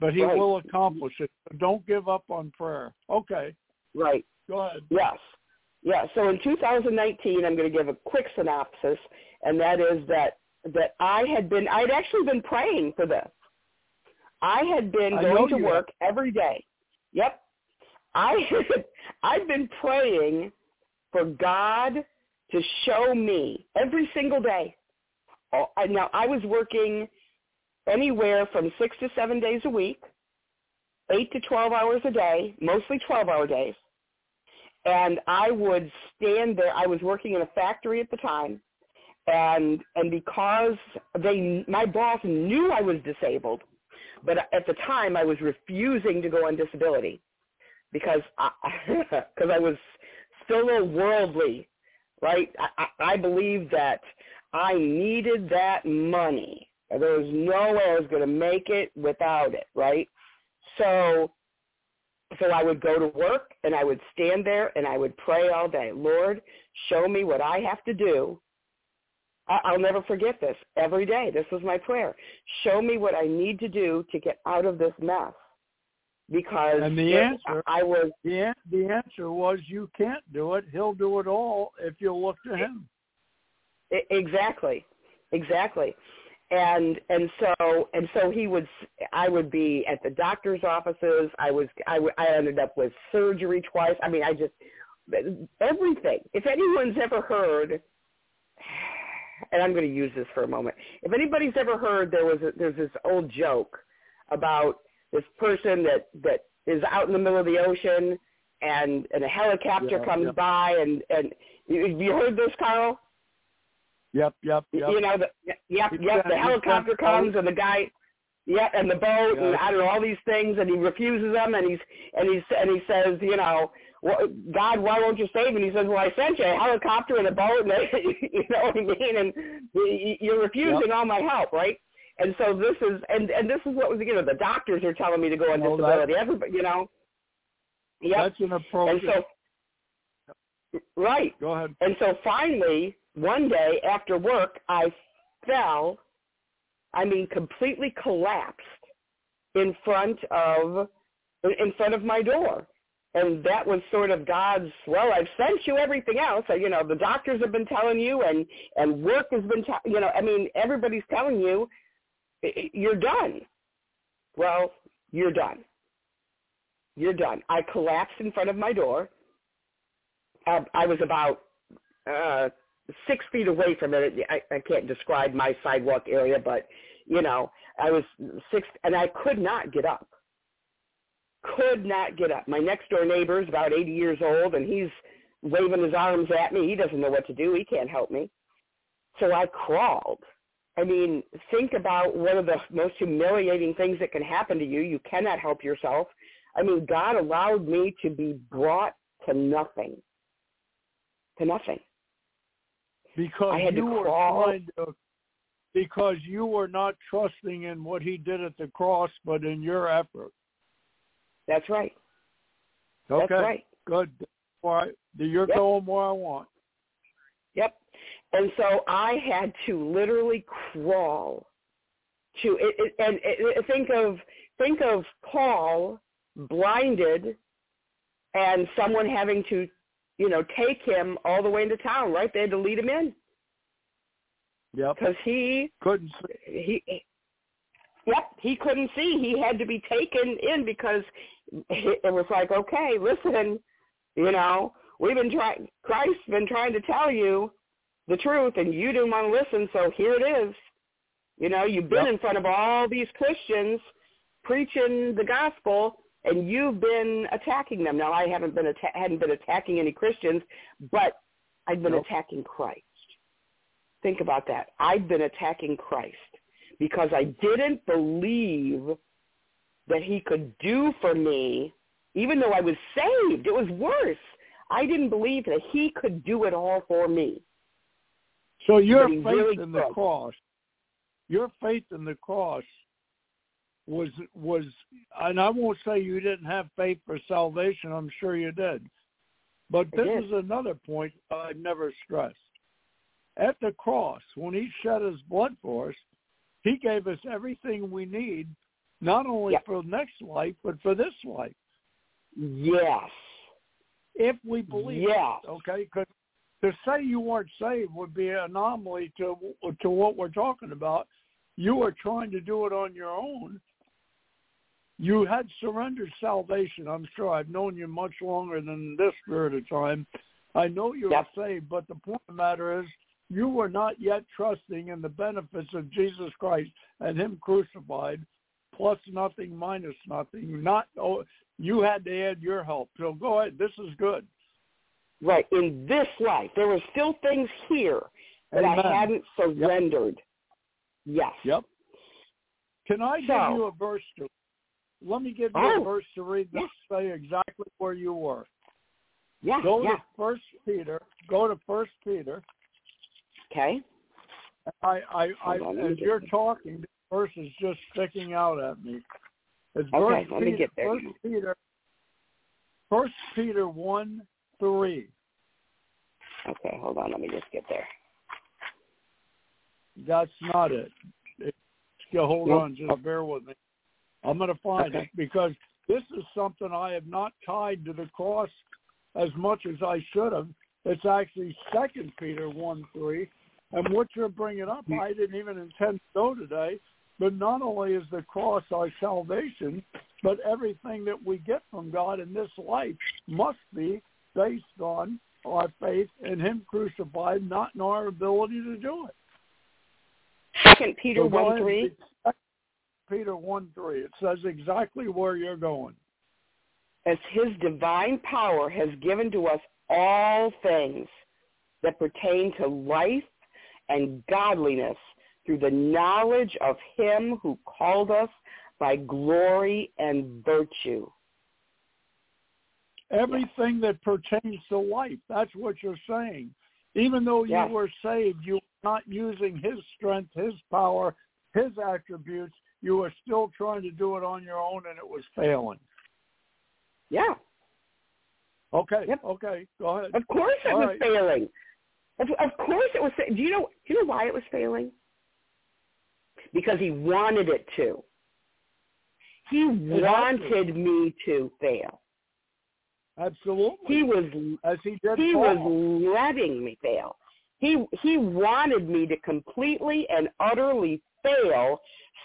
but He Right. will accomplish it. So don't give up on prayer. Okay, right. go ahead. Yes. Yeah. So in 2019, I'm going to give a quick synopsis, and that is that that I had been I had actually been praying for this. I had been I going to work every day. Yep. I had, I've been praying for God to show me every single day. Oh, Now I was working anywhere from six to seven days a week, eight to twelve hours a day, mostly twelve-hour days and I would stand there. I was working in a factory at the time, and and because they, my boss knew I was disabled, but at the time I was refusing to go on disability because I, because I was still a worldly, right? I, I, I believed that I needed that money. There was no way I was going to make it without it, right? So so I would go to work and I would stand there and I would pray all day. Lord, show me what I have to do. I- I'll never forget this. Every day, this was my prayer. Show me what I need to do to get out of this mess. Because And the answer- I was The the answer was you can't do it. He'll do it all if you look to Him. Exactly, exactly, and and so and so he would. I would be at the doctor's offices. I was. I, w- I ended up with surgery twice. I mean, I just everything. If anyone's ever heard, and I'm going to use this for a moment. If anybody's ever heard, there was a, there's this old joke about this person that that is out in the middle of the ocean, and and a helicopter Yeah, comes yeah. by, and and you, you heard this, Carl? Yep, yep, yep. You know, the, yep, yep. The helicopter comes and the guy, yep, and the boat, and I don't know all these things, and he refuses them, and he's and he's and he says, you know, well, God, why won't you save me? And he says, well, I sent you a helicopter and a boat, and you know what I mean, and you're refusing all my help, right? And so this is, and and this is what was, you know, the doctors are telling me to go on Well, disability. Everybody, you know, yep. That's an approach. And so, right. Go ahead. And so finally, one day after work, I fell, I mean, completely collapsed in front of, in front of my door. And that was sort of God's, well, I've sent you everything else. You know, the doctors have been telling you and, and work has been, t- you know, I mean, everybody's telling you "I- I- you're done. Well, you're done. You're done. I collapsed in front of my door. Uh, I was about uh, six feet away from it. I, I can't describe my sidewalk area, but you know, I was six, and I could not get up. Could not get up. My next door neighbor is about 80 years old, and he's waving his arms at me. He doesn't know what to do. He can't help me. So I crawled. I mean, think about one of the most humiliating things that can happen to you. You cannot help yourself. I mean, God allowed me to be brought to nothing. To nothing. Because you were trying to, because you were not trusting in what he did at the cross, but in your effort. That's right. Okay, That's right. good. Right, you're Yep. going where I want. Yep. And so I had to literally crawl to it, it and it- think of think of Paul blinded and someone having to, you know, take him all the way into town, right? They had to lead him in Yep. because he Couldn't see. he yep he couldn't see he had to be taken in because it was like okay listen you know we've been trying christ's been trying to tell you the truth and you didn't want to listen so here it is you know you've been Yep. in front of all these christians preaching the gospel and you've been attacking them now i haven't been atta- hadn't been attacking any christians but i've been Nope. attacking christ think about that i've been attacking christ because I didn't believe that he could do for me, even though I was saved. It was worse. I didn't believe that he could do it all for me. So your faith really in the cross, your faith in the cross was was, and I won't say you didn't have faith for salvation. I'm sure you did, but this is another point I never stressed. At the cross, when He shed His blood for us, He gave us everything we need, not only Yep. for the next life but for this life, Yes. if we believe. Yes. okay? Because to say you weren't saved would be an anomaly to to what we're talking about. You are trying to do it on your own. You had surrendered salvation. I'm sure I've known you much longer than this period of time. I know you're Yep. saved, but the point of the matter is you were not yet trusting in the benefits of Jesus Christ and Him crucified, plus nothing, minus nothing. Not oh, you had to add your help. So go ahead. This is good. Right. In this life, there were still things here that Amen. I hadn't surrendered. Yes. Yep. Can I give you a verse to? Let me give you Oh. a verse to read that say exactly where you were. Yeah. Go yeah. to First Peter. Go to First Peter. Okay. I, I, I on, as you're talking, the verse is just sticking out at me. It's Okay, First let me Peter, get there. First Peter. First Peter one three. Okay. Hold on. Let me just get there. That's not it. it yeah, hold Nope. on, just bear with me. I'm going to find Okay. it because this is something I have not tied to the cross as much as I should have. It's actually Second Peter one three, and what you're bringing up, mm. I didn't even intend to go today. But not only is the cross our salvation, but everything that we get from God in this life must be based on our faith in Him crucified, not in our ability to do it. Second Peter So one three. Peter one three. It says exactly where you're going. as his divine power has given to us all things that pertain to life and godliness through the knowledge of him who called us by glory and virtue. Everything that pertains to life. That's what you're saying. Even though you Yes. were saved, you were not using his strength, his power, his attributes. You were still trying to do it on your own and it was failing. Yeah, Okay. Yep. Okay. Go ahead. of course it All was right. failing. Of, of course it was. Do you know? Do you know why it was failing? Because he wanted it to. He wanted me to fail. Absolutely. He was As he did he Paul. was letting me fail. He he wanted me to completely and utterly fail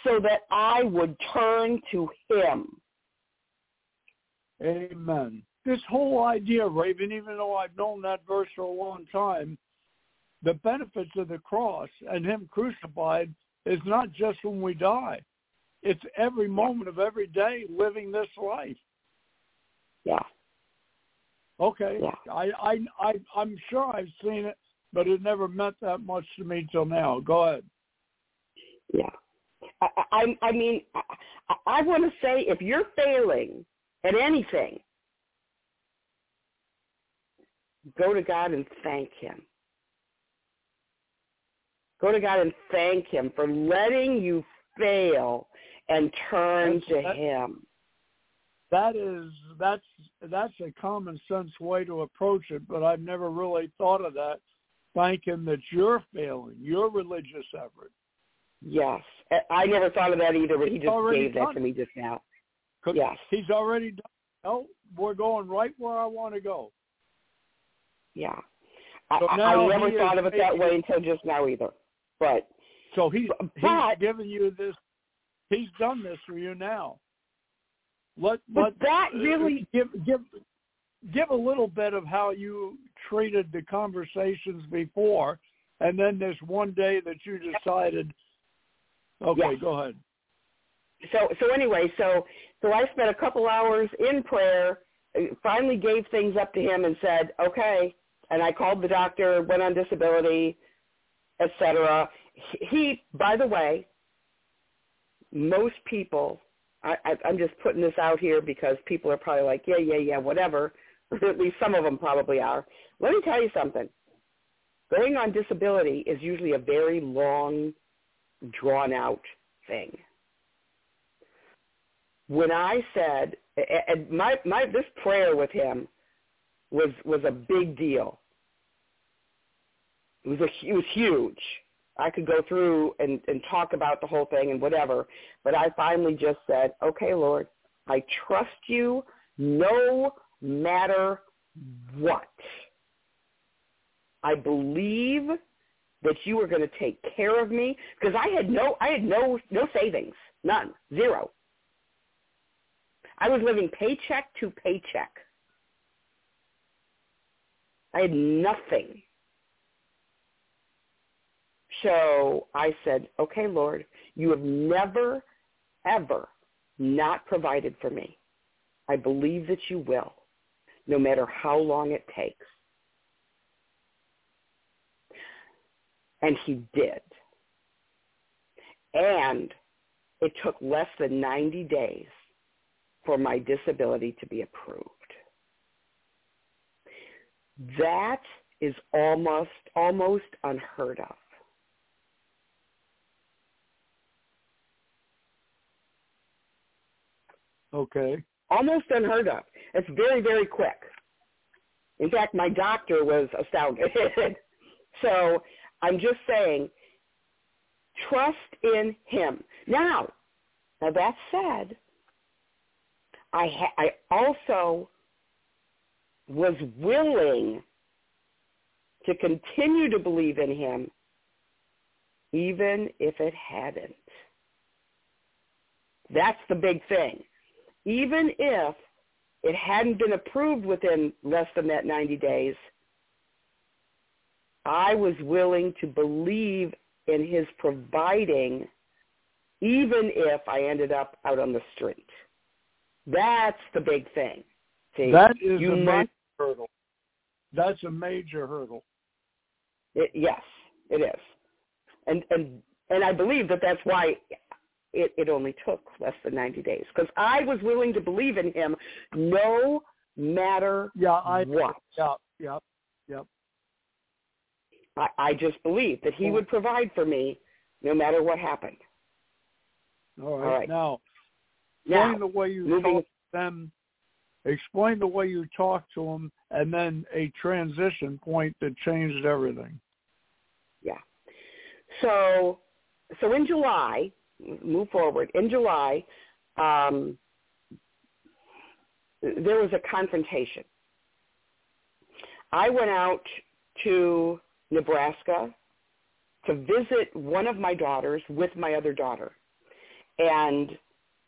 so that I would turn to him. Amen. This whole idea, Raven, even though I've known that verse for a long time, the benefits of the cross and him crucified is not just when we die. It's every moment of every day living this life. Yeah. Okay. Yeah. I, I, I, I'm sure I've seen it, but it never meant that much to me till now. Go ahead. Yeah. I I, I mean I, I want to say if you're failing at anything go to God and thank him. Go to God and thank him for letting you fail and turn That's- to that- him. That is that's that's a common sense way to approach it, but I've never really thought of that. Thank him that you're failing, your religious effort. Yes. I- never thought of that either, but he just gave that to me just now. Yes. He's already done. Oh, we're going right where I want to go. Yeah. I, So I- I never thought of it that way until just now either. But So he's But- he's giving you this. He's done this for you now. Let But let that uh, really- give give give a little bit of how you treated the conversations before, and then this one day that you decided. Okay, Yes. go ahead. so so anyway, so so I spent a couple hours in prayer, uh, finally gave things up to him and said, okay. And I called the doctor, went on disability, etc. He, he, by the way, most people, I, I, I'm just putting this out here because people are probably like, yeah, yeah, yeah, whatever. At least some of them probably are. Let me tell you something. Going on disability is usually a very long, drawn out thing. When I said, and my, my, this prayer with him was, was a big deal. It was a, it was huge. I could go through and, and talk about the whole thing and whatever, but I finally just said, okay, Lord, I trust you no matter what. I believe that you were going to take care of me because I had no, I had no, no savings, none, zero. I was living paycheck to paycheck. I had nothing. So I said, okay, Lord, you have never, ever not provided for me. I believe that you will, no matter how long it takes. And he did. And it took less than 90 days for my disability to be approved. That is almost almost unheard of. Okay. Almost unheard of. It's very, very quick. In fact, my doctor was astounded. so I'm just saying, trust in him. Now, now that said, I, ha- I also was willing to continue to believe in him even if it hadn't. That's the big thing. Even if it hadn't been approved within less than that 90 days, I was willing to believe in his providing even if I ended up out on the street. That's the big thing. See, That is you a must- major hurdle. That's a major hurdle. It, yes, it is, and and and I believe that that's why it, it only took less than ninety days because I was willing to believe in him, no matter Yeah, I. what. Yeah, yeah. I, I just believed that he would provide for me, no matter what happened. All right. All right. Now, Now, explain the way you moving- talk to them. Explain the way you talk to them, and then a transition point that changed everything. Yeah. So, so in July, move forward. In July, um, there was a confrontation. I went out to Nebraska to visit one of my daughters with my other daughter, and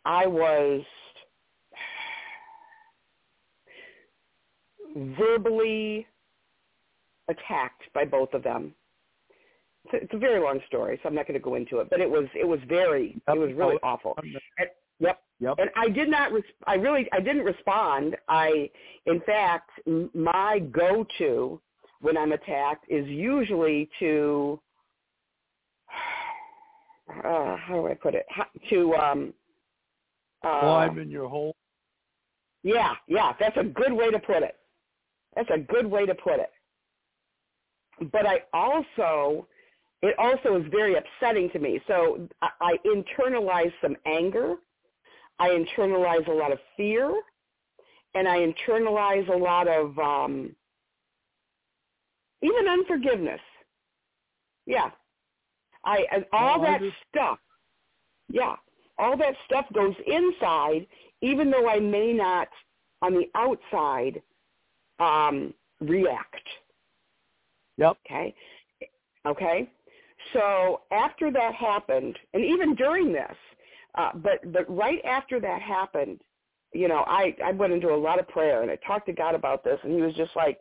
I was verbally attacked by both of them it's a, it's a very long story, so I'm not going to go into it. But it was it was very it was really awful. And, yep. Yep. And I did not. Res- I really I didn't respond. I in fact m- my go-to when I'm attacked is usually to uh, how do I put it How, to um uh, Climb in your hole. yeah, yeah, that's a good way to put it. That's a good way to put it. But I also, it also is very upsetting to me. So I, I internalize some anger. I internalize a lot of fear. And I internalize a lot of um, even unforgiveness. Yeah. I and all that stuff. Yeah. All that stuff goes inside even though I may not on the outside um, react. Yep. Okay. Okay. So after that happened, and even during this, uh, but but right after that happened, you know, I I went into a lot of prayer and I talked to God about this, and He was just like,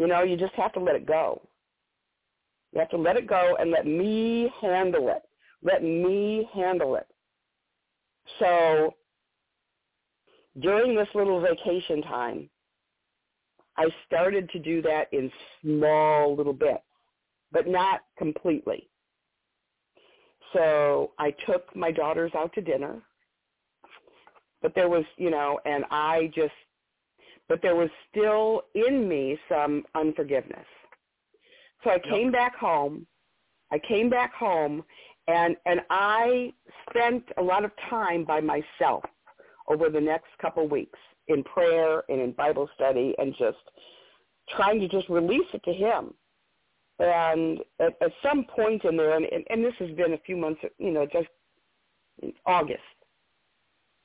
you know, you just have to let it go. You have to let it go and let me handle it. Let me handle it. So during this little vacation time, I started to do that in small little bits, but not completely. So I took my daughters out to dinner, but there was, you know, and I just, but there was still in me some unforgiveness. So I came yep. back home. I came back home and and I spent a lot of time by myself over the next couple of weeks in prayer and in Bible study and just trying to just release it to him. And at, at some point in there, and, and this has been a few months, you know, just in August.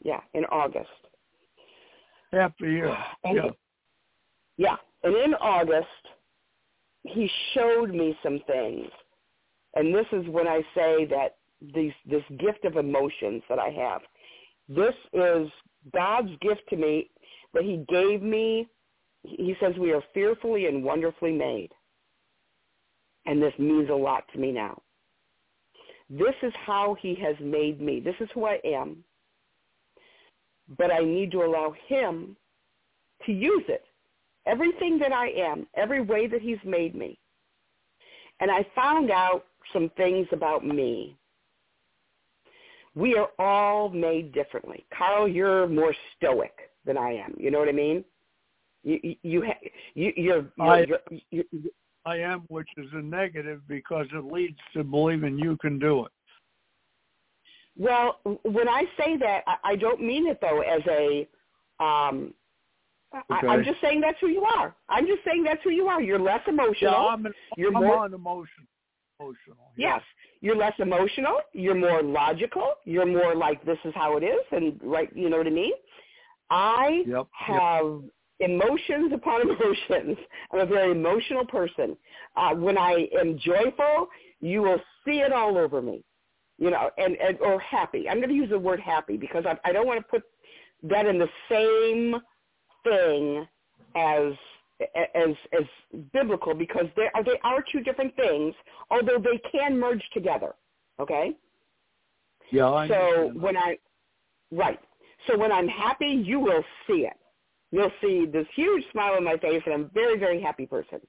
Yeah, in August. Half year. And yeah. yeah. And in August, he showed me some things. And this is when I say that these, this gift of emotions that I have. This is God's gift to me that he gave me. He says we are fearfully and wonderfully made. And this means a lot to me now. This is how he has made me. This is who I am. But I need to allow him to use it. Everything that I am, every way that he's made me. And I found out some things about me we are all made differently. Carl, you're more stoic than I am. You know what I mean? You you you, you you're, you're, I, you're, you're, I am, which is a negative because it leads to believing you can do it. Well, when I say that, I, I don't mean it though as a. Um, okay. I, I'm just saying that's who you are. I'm just saying that's who you are. You're less emotional. Yeah, I'm, an, you're I'm more emotional. Emotional. Yes, you're less emotional. You're more logical. You're more like this is how it is, and right, you know what I mean. I yep. have yep. emotions upon emotions. I'm a very emotional person. Uh, when I am joyful, you will see it all over me. You know, and, and or happy. I'm going to use the word happy because I, I don't want to put that in the same thing as as as biblical because they are they are two different things, although they can merge together. Okay. Yeah. I so when I right, so when I'm happy, you will see it. You'll see this huge smile on my face, and I'm a very very happy person.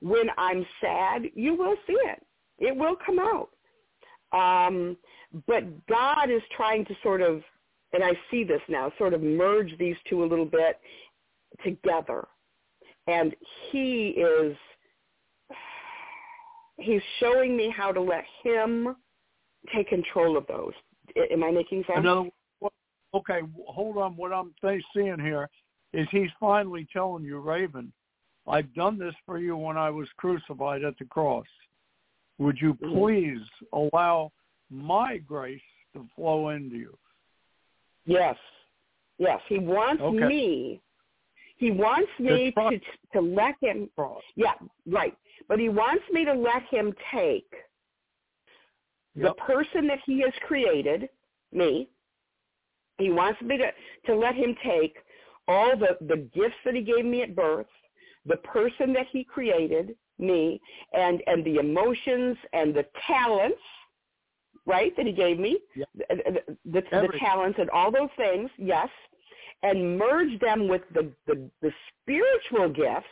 When I'm sad, you will see it. It will come out. Um, but God is trying to sort of, and I see this now, sort of merge these two a little bit together and he is he's showing me how to let him take control of those. Am I making sense? Another, okay, hold on. What I'm seeing here is he's finally telling you, Raven, I've done this for you when I was crucified at the cross. Would you Mm-hmm. please allow my grace to flow into you? Yes. Yes. He wants Okay. me he wants me to to let him. Yeah, right. But he wants me to let him take the person that he has created, me. He wants me to to let him take all the the gifts that he gave me at birth, the person that he created, me, and and the emotions and the talents, right, that he gave me, Yep. the, the, the, the talents and all those things, yes, and merge them with the, the, the spiritual gifts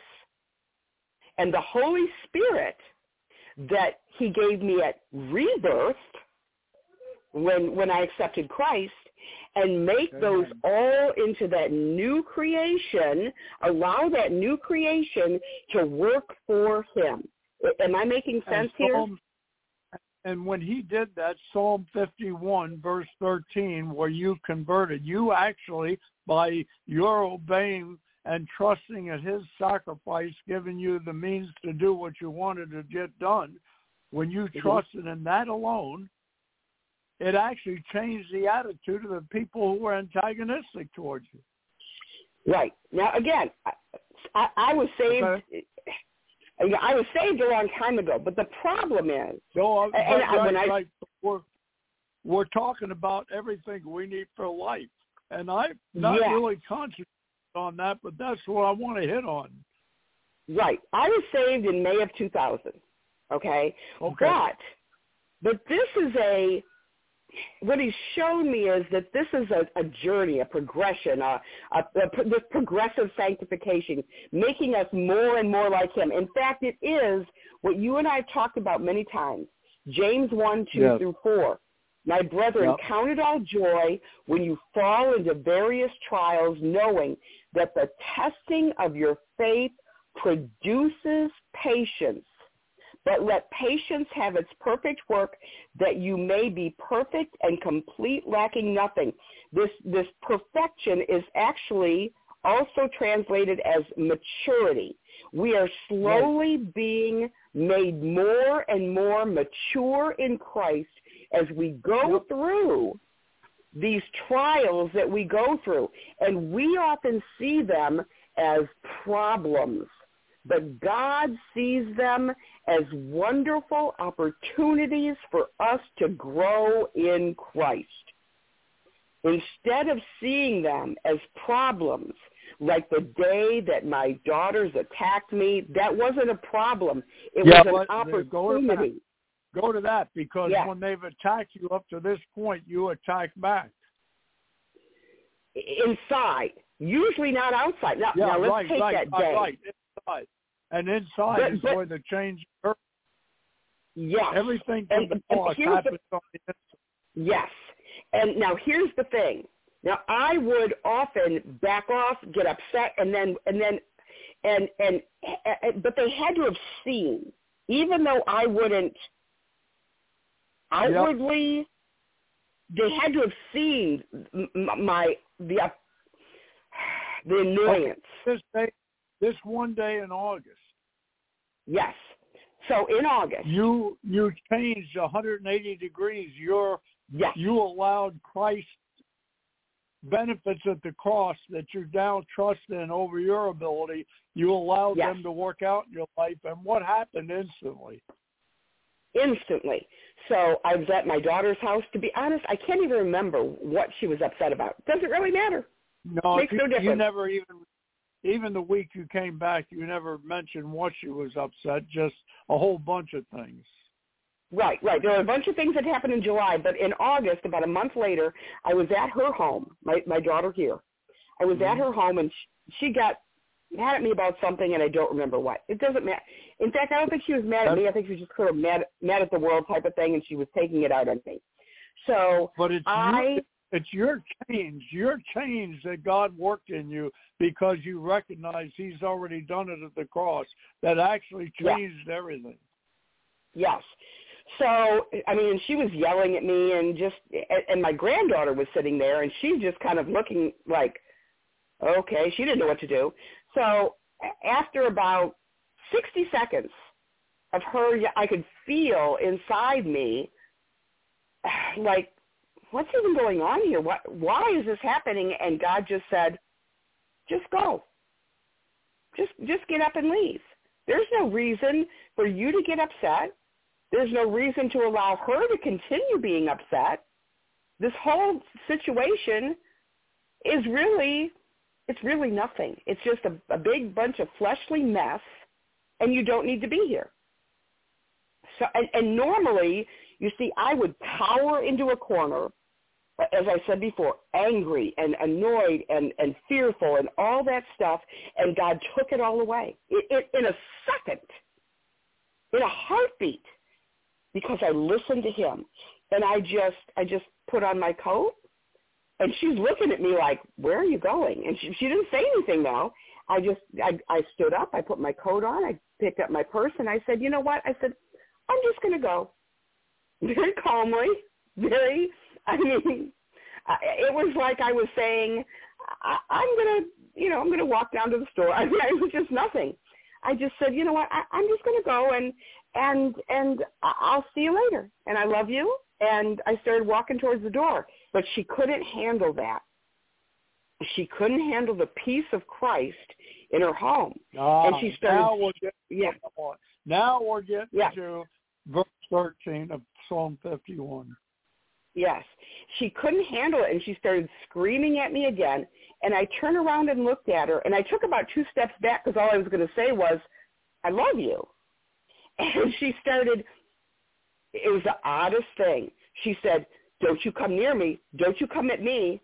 and the Holy Spirit that he gave me at rebirth when when I accepted Christ and make Amen. those all into that new creation, allow that new creation to work for him. Am I making sense and here? And when he did that, Psalm 51, verse 13, where you converted, you actually, by your obeying and trusting in his sacrifice, giving you the means to do what you wanted to get done, when you Mhm. trusted in that alone, it actually changed the attitude of the people who were antagonistic towards you. Right. Now, again, I, I, was saved. I was saved a long time ago, but the problem is, uh, And I- right, when I- right, we're, we're talking about everything we need for life. And I'm not Yeah. really conscious on that, but that's what I want to hit on. right, I was saved in May of 2000, okay? Okay. But, but this is a, what he's shown me is that this is a, a journey, a progression, a, a, a, this progressive sanctification, making us more and more like him. In fact, it is what you and I have talked about many times. James 1, 2 Yes. through 4. My brethren, Yep. count it all joy when you fall into various trials, knowing that the testing of your faith produces patience. But let patience have its perfect work, that you may be perfect and complete, lacking nothing. This this perfection is actually also translated as maturity. We are slowly being made more and more mature in Christ as we go through these trials that we go through. And we often see them as problems. But God sees them as wonderful opportunities for us to grow in Christ. Instead of seeing them as problems, like the day that my daughters attacked me, that wasn't a problem. It Yeah, was an uh, go to opportunity. Go to that because Yeah. when they've attacked you up to this point, you attack back. inside, usually not outside. Now, Yeah, now let's right, take right, that day. right, inside. And inside But- is but- where the change occurs. Yes. Everything from And- the cross here's the- happens on the inside. Yes. And now here's the thing. Now I would often back off, get upset, and then and then and and, and but they had to have seen, even though I wouldn't outwardly, they had to have seen my the the annoyance. Day, this one day in August, Yes. So in August, you you changed 180 degrees. You're yes, you allowed Christ benefits at the cross that you now trust in over your ability. You allowed Yes. them to work out in your life, and what happened instantly? instantly. So I was at my daughter's house. To be honest, I can't even remember what she was upset about. Doesn't really matter. No, Makes you, no you never even even the week you came back, you never mentioned what she was upset. Just a whole bunch of things. Right, right. There were a bunch of things that happened in July, but in August, about a month later, I was at her home, my my daughter here. I was at Mhm. her home, and she, she got mad at me about something, and I don't remember what. It doesn't matter. In fact, I don't think she was mad at me. I think she was just sort of mad mad at the world type of thing, and she was taking it out on me. So But it's I it's your change, your change that God worked in you because you recognize He's already done it at the cross. That actually changed everything. Yes. So, I mean, she was yelling at me and just, and my granddaughter was sitting there and she's just kind of looking like, okay, she didn't know what to do. So after about 60 seconds of her, I could feel inside me like, what's even going on here? What, why is this happening? And God just said, just go. Just, just get up and leave. There's no reason for you to get upset. There's no reason to allow her to continue being upset. This whole situation is really, it's really nothing. It's just a, a big bunch of fleshly mess, and you don't need to be here. So, and, and normally, you see, I would cower into a corner, as I said before, angry and annoyed and, and fearful and all that stuff, and God took it all away it, it, in a second, in a heartbeat because I listened to him. And I just I just put on my coat and she's looking at me like, "Where are you going?" And she she didn't say anything though. I just I I stood up, I put my coat on, I picked up my purse, and I said, "You know what?" I said, "I'm just going to go." Very calmly, very. I mean, it was like I was saying, I, "I'm going to, you know, I'm going to walk down to the store." I mean, it was just nothing. I just said, "You know what? I, I'm just going to go and and and I'll see you later. And I love you." And I started walking towards the door, but she couldn't handle that she couldn't handle the peace of Christ in her home, ah, and she started. Now we're getting, yeah. Now we're getting yeah. to verse thirteen of Psalm fifty-one. Yes, she couldn't handle it, and she started screaming at me again. And I turned around and looked at her, and I took about two steps back because all I was going to say was, "I love you," and she started. It was the oddest thing. She said, "Don't you come near me. Don't you come at me."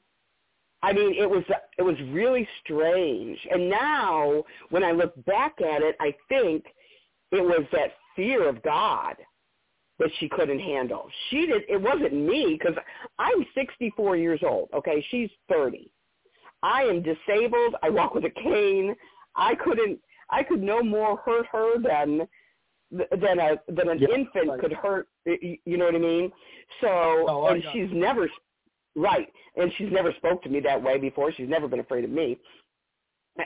I mean, it was it was really strange. And now, when I look back at it, I think it was that fear of God that she couldn't handle. She did. It wasn't me because I'm 64 years old. Okay, she's 30. I am disabled. I walk with a cane. I couldn't. I could no more hurt her than than a than an yeah, infant right. could hurt. You know what I mean? So, oh, and she's never Right. And she's never spoke to me that way before. She's never been afraid of me.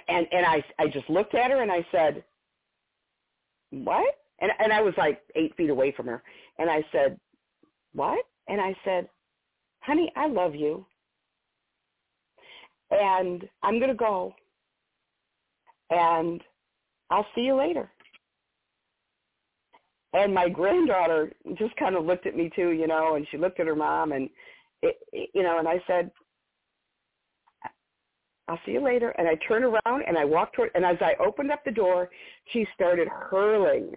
And and I I just looked at her and I said, What? And and I was like eight feet away from her. And I said, What? And I said, Honey, I love you. And I'm gonna go. And I'll see you later. And my granddaughter just kind of looked at me too, you know, and she looked at her mom and it, you know, and I said, I'll see you later. And I turned around and I walked toward, and as I opened up the door, she started hurling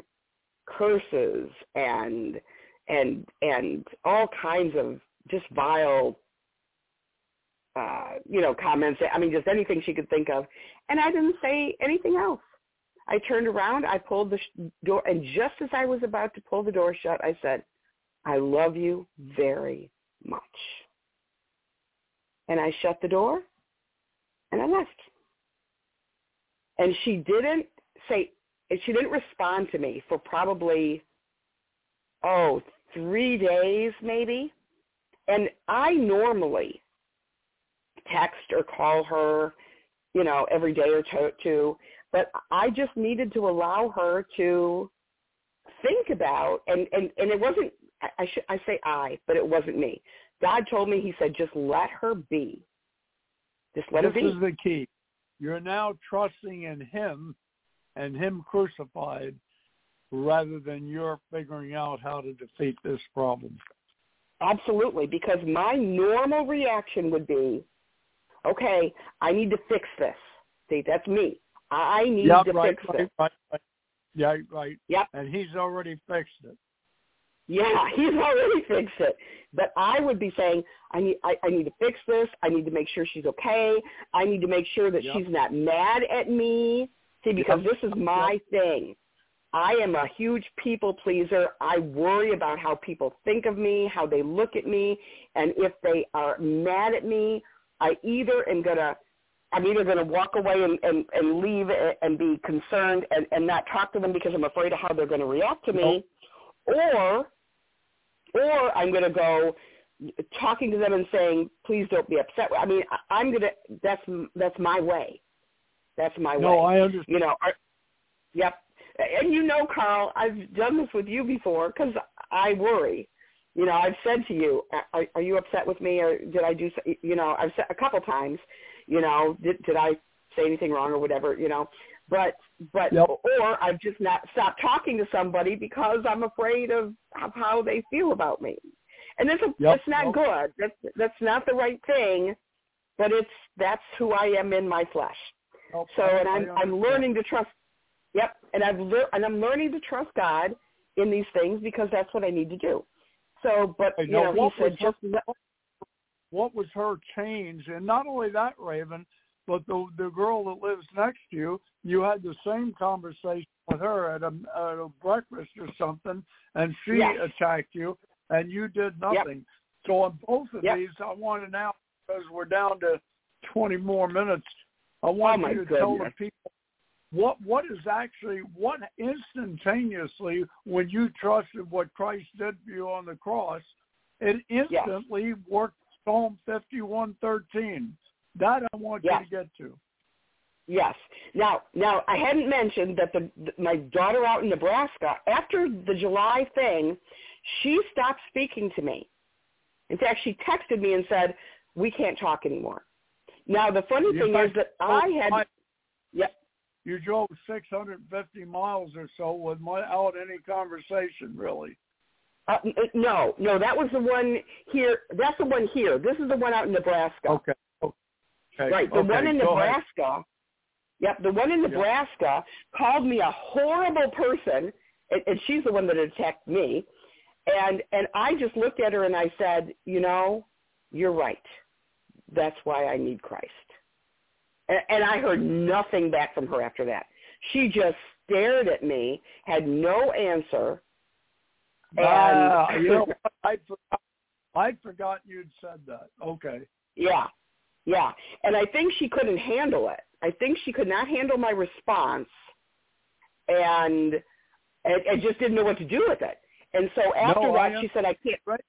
curses and, and, and all kinds of just vile, uh, you know, comments. I mean, just anything she could think of. And I didn't say anything else. I turned around, I pulled the door, and just as I was about to pull the door shut, I said, I love you very much. And I shut the door and I left. And she didn't say, she didn't respond to me for probably, oh, three days maybe. And I normally text or call her, you know, every day or two, but I just needed to allow her to think about, and, and, and it wasn't I, I should I say I, but it wasn't me. God told me. He said, just let her be. Just let this her be. This is the key. You're now trusting in Him and Him crucified, rather than you're figuring out how to defeat this problem. Absolutely, because my normal reaction would be, okay, I need to fix this. See, that's me. I need yep, to right, fix right, this. Right, right. Yeah, right. Yep. And he's already fixed it. Yeah, he's already fixed it. But I would be saying, I need, I, I need to fix this. I need to make sure she's okay. I need to make sure that yep. she's not mad at me. See, because this is my thing. I am a huge people pleaser. I worry about how people think of me, how they look at me, and if they are mad at me, I either am gonna, I'm either gonna walk away and, and, and leave and be concerned and, and not talk to them because I'm afraid of how they're going to react to me, or or I'm going to go talking to them and saying, "Please don't be upset." I mean, I'm going to. That's that's my way. That's my no, way. No, I understand. You know. I, yep. And you know, Carl, I've done this with you before because I worry. You know, I've said to you, are, "Are you upset with me, or did I do?" You know, I've said a couple times. You know, did did I say anything wrong or whatever? You know, but but yep. or I've just not stopped talking to somebody because I'm afraid of, of how they feel about me. And that's a, yep. that's not yep. good. That's that's not the right thing, but it's that's who I am in my flesh. Oh, so and I'm I'm learning to trust. Yep, and I've lear- and I'm learning to trust God in these things because that's what I need to do. So, but you now, know, he said her, just what was her change, and not only that, Raven, but the the girl that lives next to you, you had the same conversation with her at a, at a breakfast or something, and she yes. attacked you, and you did nothing. Yep. So on both of yep. these, I want to now because we're down to 20 more minutes. I want oh you to goodness. tell the people what what is actually what instantaneously when you trusted what Christ did for you on the cross, it instantly yes. worked Psalm 51:13. That I want yes. you to get to. Yes. Now, now I hadn't mentioned that the my daughter out in Nebraska after the July thing, she stopped speaking to me. In fact, she texted me and said, "We can't talk anymore." Now, the funny you thing is that I had. Yep. You drove 650 miles or so without any conversation, really. Uh, no, no, that was the one here. That's the one here. This is the one out in Nebraska. Okay. Okay. Right. The okay. one in Go Nebraska. Ahead. Yep. The one in Nebraska yep. called me a horrible person, and, and she's the one that attacked me. And and I just looked at her and I said, you know, you're right. That's why I need Christ. And, and I heard nothing back from her after that. She just stared at me, had no answer. And uh, you know, I'd, forgot, I'd forgotten you'd said that. Okay. Yeah, yeah. And I think she couldn't handle it. I think she could not handle my response, and I, and just didn't know what to do with it. And so after no, that, she said, "I can't." Right.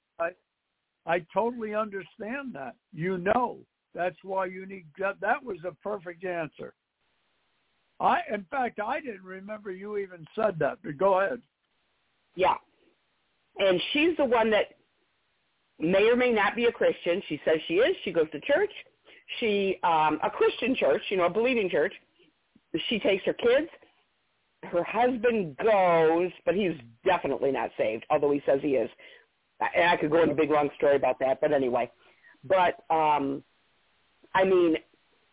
I, totally understand that. You know, that's why you need. That, that was a perfect answer. I, in fact, I didn't remember you even said that. But go ahead. Yeah, and she's the one that may or may not be a Christian. She says she is. She goes to church. She um a Christian church, you know, a believing church. She takes her kids. Her husband goes, but he's definitely not saved, although he says he is. And I could go into a big long story about that, but anyway. But um I mean,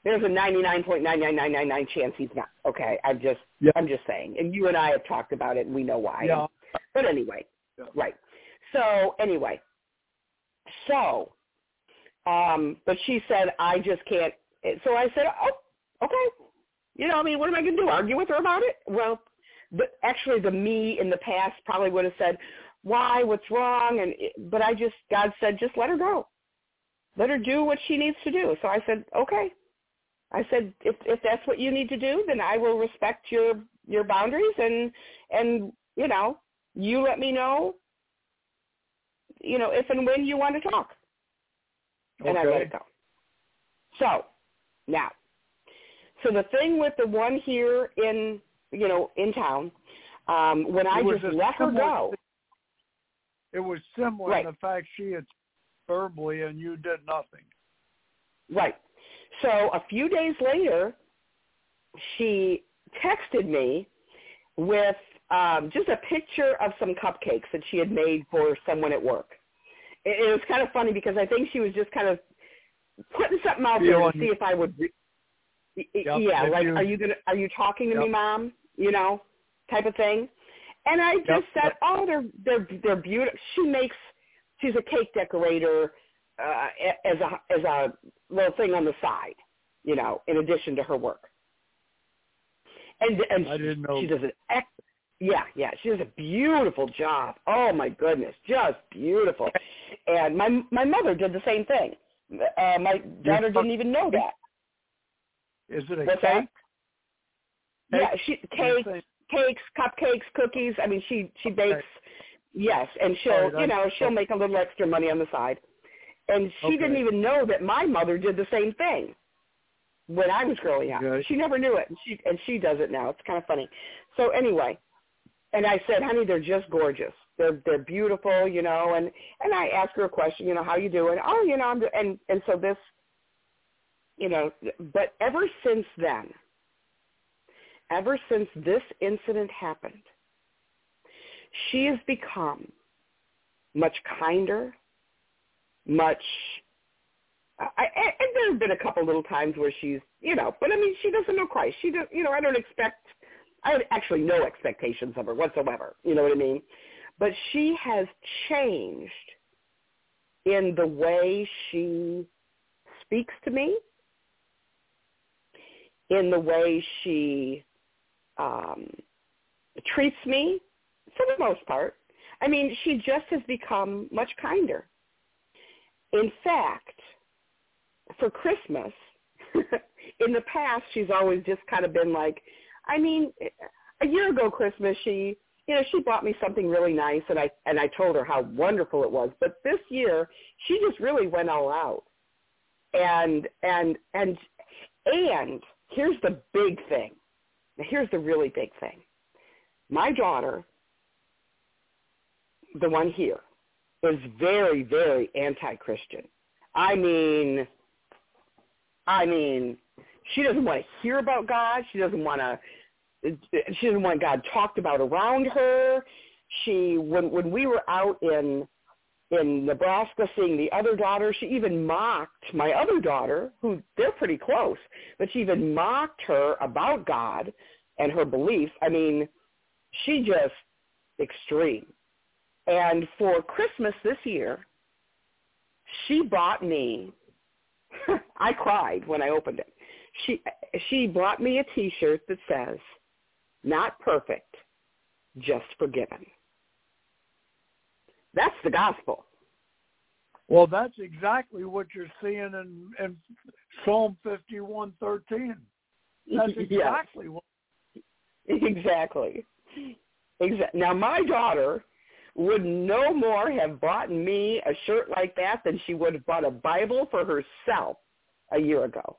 there's a 99.99999 chance he's not. Okay, I'm just yeah. I'm just saying. And you and I have talked about it and we know why. Yeah. But anyway. Yeah. Right. So, anyway. So, um, but she said, I just can't. So I said, oh, okay. You know, I mean, what am I going to do? Argue with her about it? Well, the, actually, the me in the past probably would have said, why? What's wrong? And but I just, God said, just let her go. Let her do what she needs to do. So I said, okay. I said, if if that's what you need to do, then I will respect your your boundaries and and you know, you let me know. You know, if and when you want to talk okay. and. I let it go. So now, so the thing with the one here in you know in town, um, when I just let her go, it was similar right. in the fact she had verbally and you did nothing. Right. So a few days later, she texted me with um, just a picture of some cupcakes that she had made for someone at work it, it was kind of funny because I think she was just kind of putting something out there to see if I would. Re- Yep, yeah, like you- are you gonna are you talking to me, mom? You know, type of thing. And I just Yep, said, oh, they're they're they're beautiful. She makes she's a cake decorator uh, as a as a little thing on the side, you know, in addition to her work. And and I didn't know. she does an ex- yeah, yeah, she does a beautiful job. Oh my goodness, just beautiful. And my my mother did the same thing. Uh, my daughter didn't even know that. Is it a What's cake? that? Yeah, she You're cakes, cupcakes, cookies. I mean, she she Okay. bakes. Yes, and she'll Sorry, you know she'll make a little extra money on the side. And she Okay. didn't even know that my mother did the same thing when I was growing up. Okay. She never knew it, and she and she does it now. It's kind of funny. So anyway, and I said, honey, they're just gorgeous. They're they're beautiful, you know. And and I asked her a question, you know, how you doing? Oh, you know, I'm do-" and and so this, you know, but ever since then, ever since this incident happened, she has become much kinder, much. I, and there have been a couple little times where she's, you know, but I mean, she doesn't know Christ. She does, you know, I don't expect, I have actually no expectations of her whatsoever. You know what I mean? But she has changed in the way she speaks to me, in the way she um, treats me, for the most part. I mean, she just has become much kinder. In fact, for Christmas, in the past, she's always just kind of been like, I mean, a year ago Christmas, she, you know, she bought me something really nice, and I and I told her how wonderful it was. But this year, she just really went all out, and and and and here's the big thing. Now here's the really big thing. My daughter, the one here, is very, very anti-Christian. I mean, I mean, she doesn't want to hear about God. She doesn't want to. She doesn't want God talked about around her. She when when we were out in in Nebraska seeing the other daughter, she even mocked my other daughter, who they're pretty close, but she even mocked her about God and her beliefs. I mean, she just extreme. And for Christmas this year, she bought me I cried when I opened it. She she bought me a t-shirt that says not perfect, just forgiven. That's the gospel. Well, that's exactly what you're seeing in, in Psalm 51:13. That's exactly what. Exactly. Exactly. Now, my daughter would no more have bought me a shirt like that than she would have bought a Bible for herself a year ago.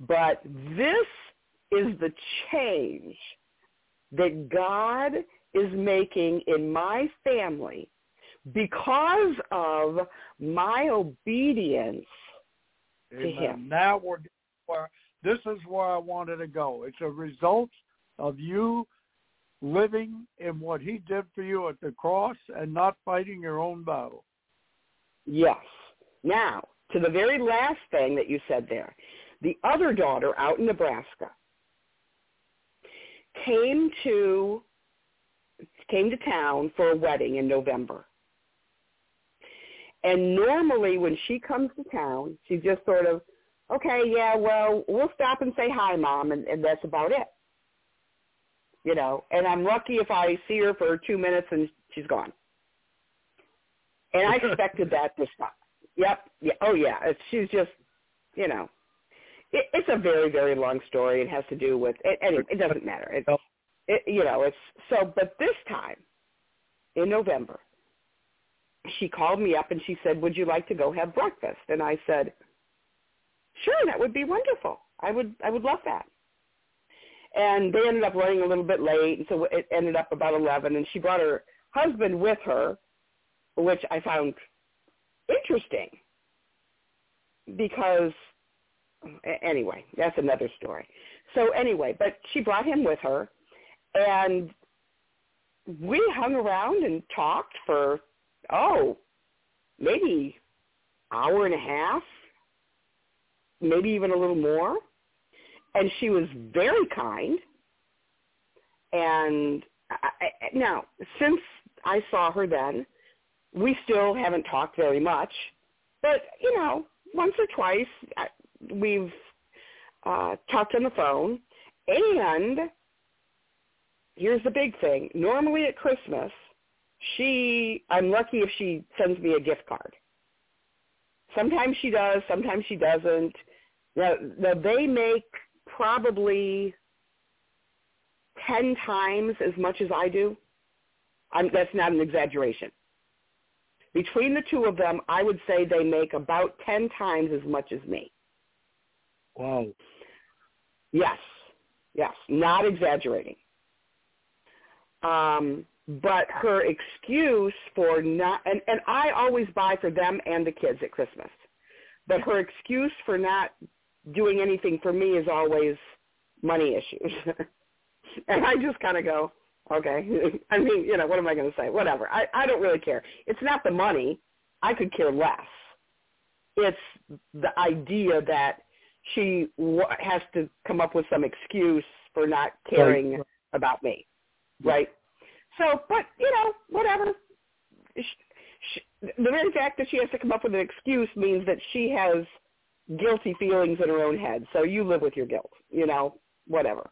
But this is the change that God is making in my family because of my obedience Amen. to him. Now we're where this is where I wanted to go. It's a result of you living in what he did for you at the cross and not fighting your own battle. Yes. Now, to the very last thing that you said there, the other daughter out in Nebraska came to came to town for a wedding in November. And normally when she comes to town, she just sort of, okay, yeah, well, we'll stop and say hi, mom, and, and that's about it you know, and I'm lucky if I see her for two minutes and she's gone. And I expected that to stop. Yep. Yeah. Oh yeah. It's, she's just, you know, it, it's a very very long story. It has to do with it. Anyway, it doesn't matter. It, it, you know, it's so. But this time, in November, she called me up and she said, "Would you like to go have breakfast?" And I said, "Sure, that would be wonderful. I would I would love that." and they ended up running a little bit late, and so it ended up about eleven. And she brought her husband with her, which I found interesting because anyway, that's another story. So anyway, but she brought him with her, and we hung around and talked for oh maybe hour and a half, maybe even a little more and she was very kind. And I, I, now, since I saw her then, we still haven't talked very much, but you know, once or twice we've uh, talked on the phone. And here's the big thing: normally at Christmas, she I'm lucky if she sends me a gift card. Sometimes she does, sometimes she doesn't. Now, now they make probably 10 times as much as I do. I'm, that's not an exaggeration. Between the two of them, I would say they make about 10 times as much as me. Wow. Yes. Yes. Not exaggerating. Um, but her excuse for not, and, and I always buy for them and the kids at Christmas. But her excuse for not doing anything for me is always money issues. and I just kind of go, okay. I mean, you know, what am I going to say? Whatever. I, I don't really care. It's not the money. I could care less. It's the idea that she w- has to come up with some excuse for not caring right. about me, right? So, but you know, whatever. She, she, the very fact that she has to come up with an excuse means that she has guilty feelings in her own head. So you live with your guilt, you know, whatever.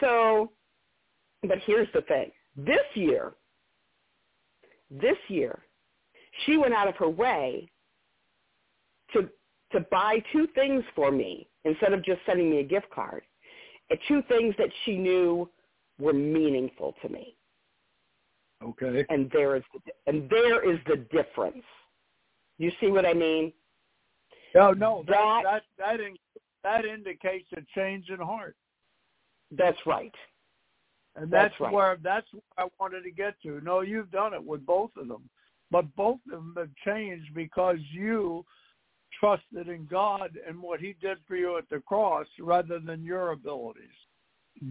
So, but here's the thing. This year, this year, she went out of her way to to buy two things for me instead of just sending me a gift card. And two things that she knew were meaningful to me. Okay. And there is the, and there is the difference. You see what I mean? No, no, that That- that that, in, that indicates a change in heart, That's right. and That's that's, right. where that's where I wanted to get to. No, you've done it with both of them, but both of them have changed because you trusted in God and what He did for you at the cross, rather than your abilities.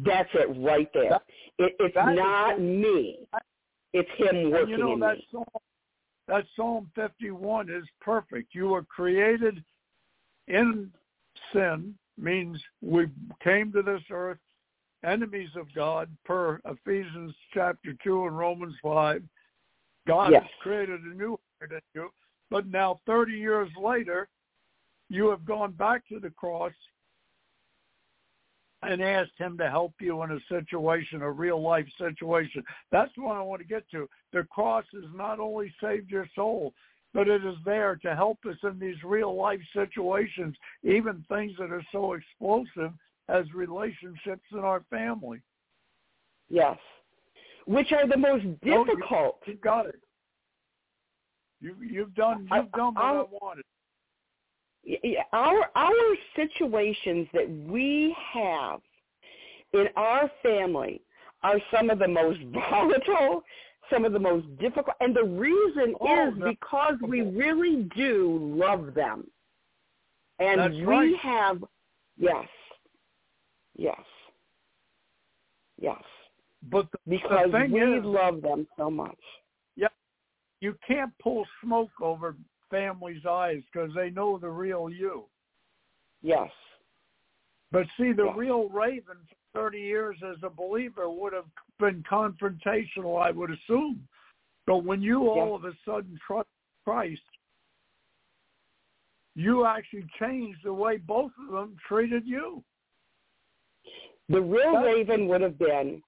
That's it right there. That- It, it's not me. It's him And working you know in that me. psalm, that Psalm 51 is perfect. You were created in sin, means we came to this earth enemies of God per Ephesians chapter 2 and Romans 5. God Yes. has created a new heart in you. But now 30 years later, you have gone back to the cross and asked him to help you in a situation, a real life situation. That's what I want to get to. The cross has not only saved your soul, but it is there to help us in these real life situations, even things that are so explosive as relationships in our family. Yes. Which are the most No, you- difficult. You got it. You you've done you've done what I, I'll- wanted. Yeah, our our situations that we have in our family are some of the most volatile, some of the most difficult, and the reason Oh, is because we really do love them, and That's we right. have, yes, yes, yes, But the, because the we is, love them so much. Yep. You can't pull smoke over families' eyes because they know the real you. Yes, But see, the Yeah. real Raven for 30 years as a believer would have been confrontational, I would assume. But when you all of a sudden trust Christ, you actually changed the way both of them treated you. The real That's- Raven would have been,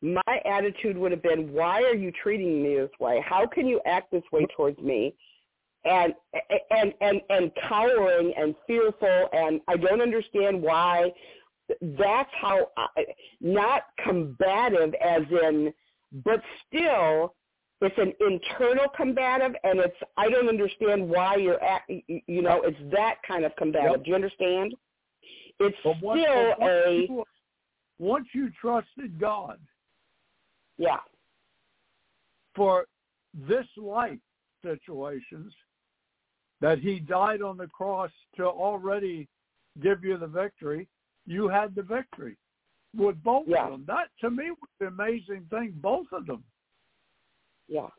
my attitude would have been, why are you treating me this way? How can you act this way towards me? And and and and cowering and fearful, and I don't understand why. That's how, I, not combative as in, but still, it's an internal combative, and it's I don't understand why you're at, you know, it's that kind of combative. Yep. Do you understand? It's once, still once, a you, once you trusted God yeah, for this life situations, that he died on the cross to already give you the victory, you had the victory with both Yeah. of them. That to me was the amazing thing, both of them. yeah.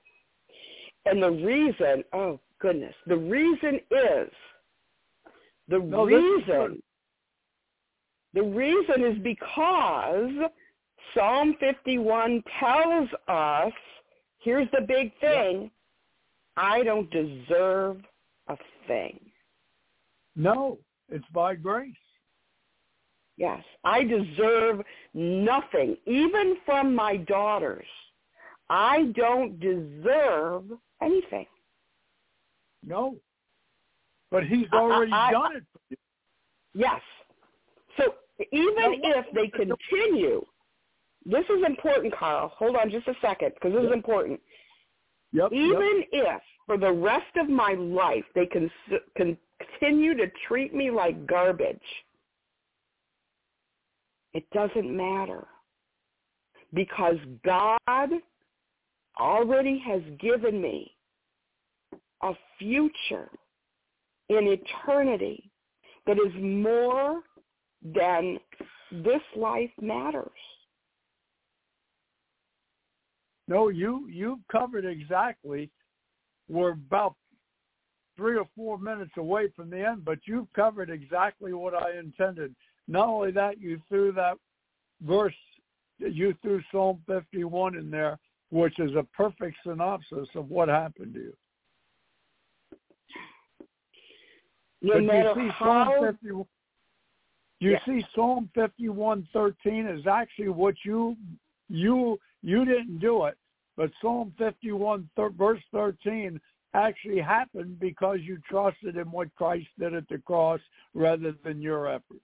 And the reason, oh goodness, the reason is the No, reason the reason is because Psalm 51 tells us, here's the big thing, I don't deserve thing. No, it's by grace. Yes, I deserve nothing, even from my daughters. I don't deserve anything. No. But he's I- I- already I- done it for you. Yes. So even if they continue, this is important, Carl. Hold on just a second, because this is important. Yep. yep. Even if for the rest of my life they can continue to treat me like garbage, it doesn't matter because God already has given me a future in eternity that is more than this life matters. No, you you covered exactly. We're about three or four minutes away from the end, but you've covered exactly what I intended. Not only that, you threw that verse, you threw Psalm 51 in there, which is a perfect synopsis of what happened to you. No but matter you see how Psalm 51, you Yeah. see Psalm 51:13 is actually what you you you didn't do it, but Psalm 51 thir- verse 13 actually happened because you trusted in what Christ did at the cross rather than your effort.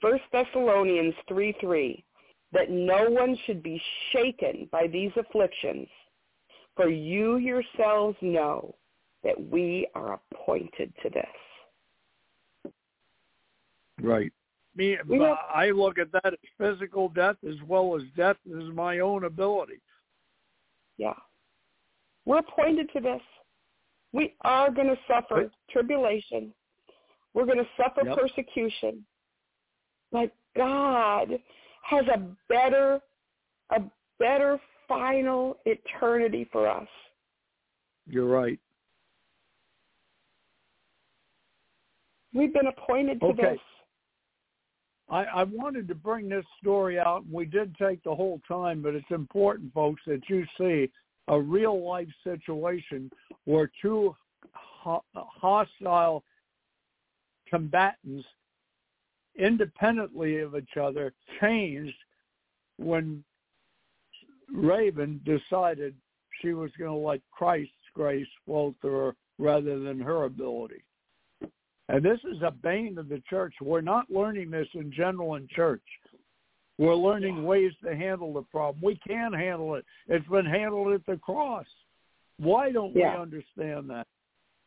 First Thessalonians 3 3, that no one should be shaken by these afflictions, for you yourselves know that we are appointed to this. Right. Me, Yeah. Uh, I look at that as physical death as well as death as my own ability. Yeah. We're appointed to this. We are going to suffer Right. tribulation. We're going to suffer Yep. persecution. But God has a better, a better final eternity for us. You're right. We've been appointed to Okay. this. I, I wanted to bring this story out, and we did take the whole time, but it's important, folks, that you see a real life situation where two ho- hostile combatants, independently of each other, changed when Raven decided she was going to let Christ's grace flow through her rather than her ability. And this is a bane of the church. We're not learning this in general in church. We're learning ways to handle the problem. We can handle it. It's been handled at the cross. Why don't Yeah. we understand that?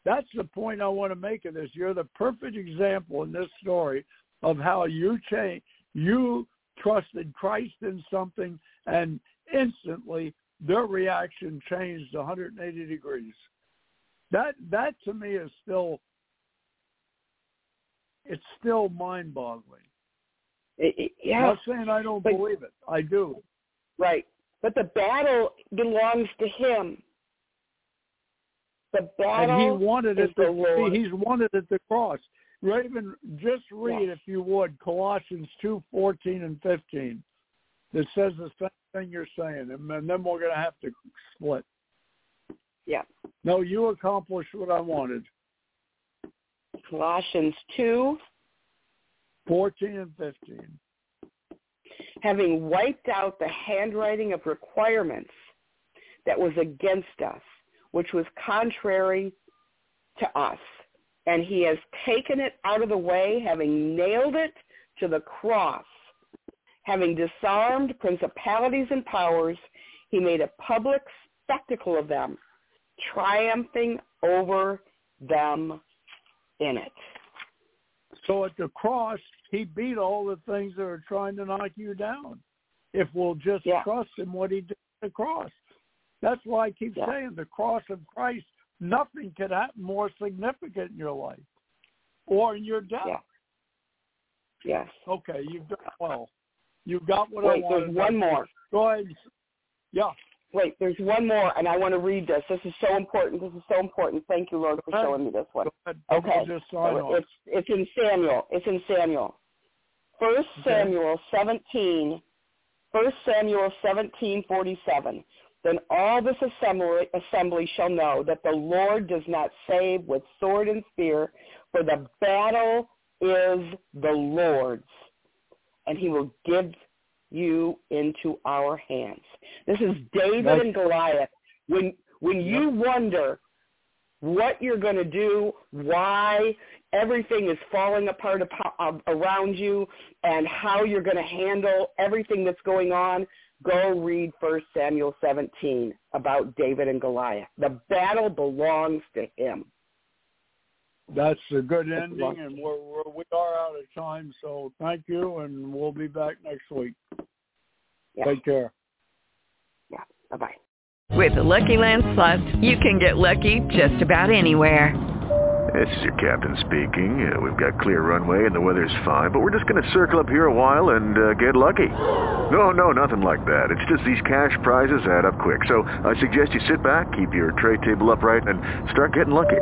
That's the point I want to make of this. You're the perfect example in this story of how you change. You trusted Christ in something, and instantly their reaction changed 180 degrees. That that to me is still it's still mind-boggling. It- it- I'm not saying I don't But- believe it. I do. right. But the battle belongs to him. The And battle he wanted is it the to Lord. he's wanted at the cross. Raven, just read if you would Colossians two fourteen and fifteen. That says the same thing you're saying, and then we're going to have to split. Yeah. No, you accomplished what I wanted. Colossians 2, 14 and 15. having wiped out the handwriting of requirements that was against us, which was contrary to us. And he has taken it out of the way, having nailed it to the cross. Having disarmed principalities and powers, he made a public spectacle of them, triumphing over them in it. So at the cross, he beat all the things that are trying to knock you down. If we'll just Yeah. trust in what he did at the cross. That's why I keep Yeah. saying the cross of Christ, nothing could happen more significant in your life or in your death. Yeah. Yes. Okay, you've done well. You've got what I Wait, there's one more. Go ahead. Yeah. Wait, there's one more, and I want to read this. This is so important. This is so important. Thank you, Lord, for showing me this one. Okay. We'll just sign off. It's it's in Samuel. It's in Samuel. First. Samuel seventeen. First Samuel seventeen forty seven. Then all this assembly, assembly shall know that the Lord does not save with sword and spear, for the battle is the Lord's, and he will give you into our hands. This is David Nice. and Goliath. When when you wonder what you're going to do, why everything is falling apart uh, around you, and how you're going to handle everything that's going on, go read 1 Samuel 17 about David and Goliath. The battle belongs to him. That's a good ending, and we're, we're we are out of time. So thank you, and we'll be back next week. Yeah. Take care. Yeah. Bye-bye. With the Lucky Land Slots, you can get lucky just about anywhere. This is your captain speaking. Uh, we've got clear runway and the weather's fine, but we're just going to circle up here a while and uh, get lucky. No, no, nothing like that. It's just these cash prizes add up quick. So I suggest you sit back, keep your tray table upright, and start getting lucky.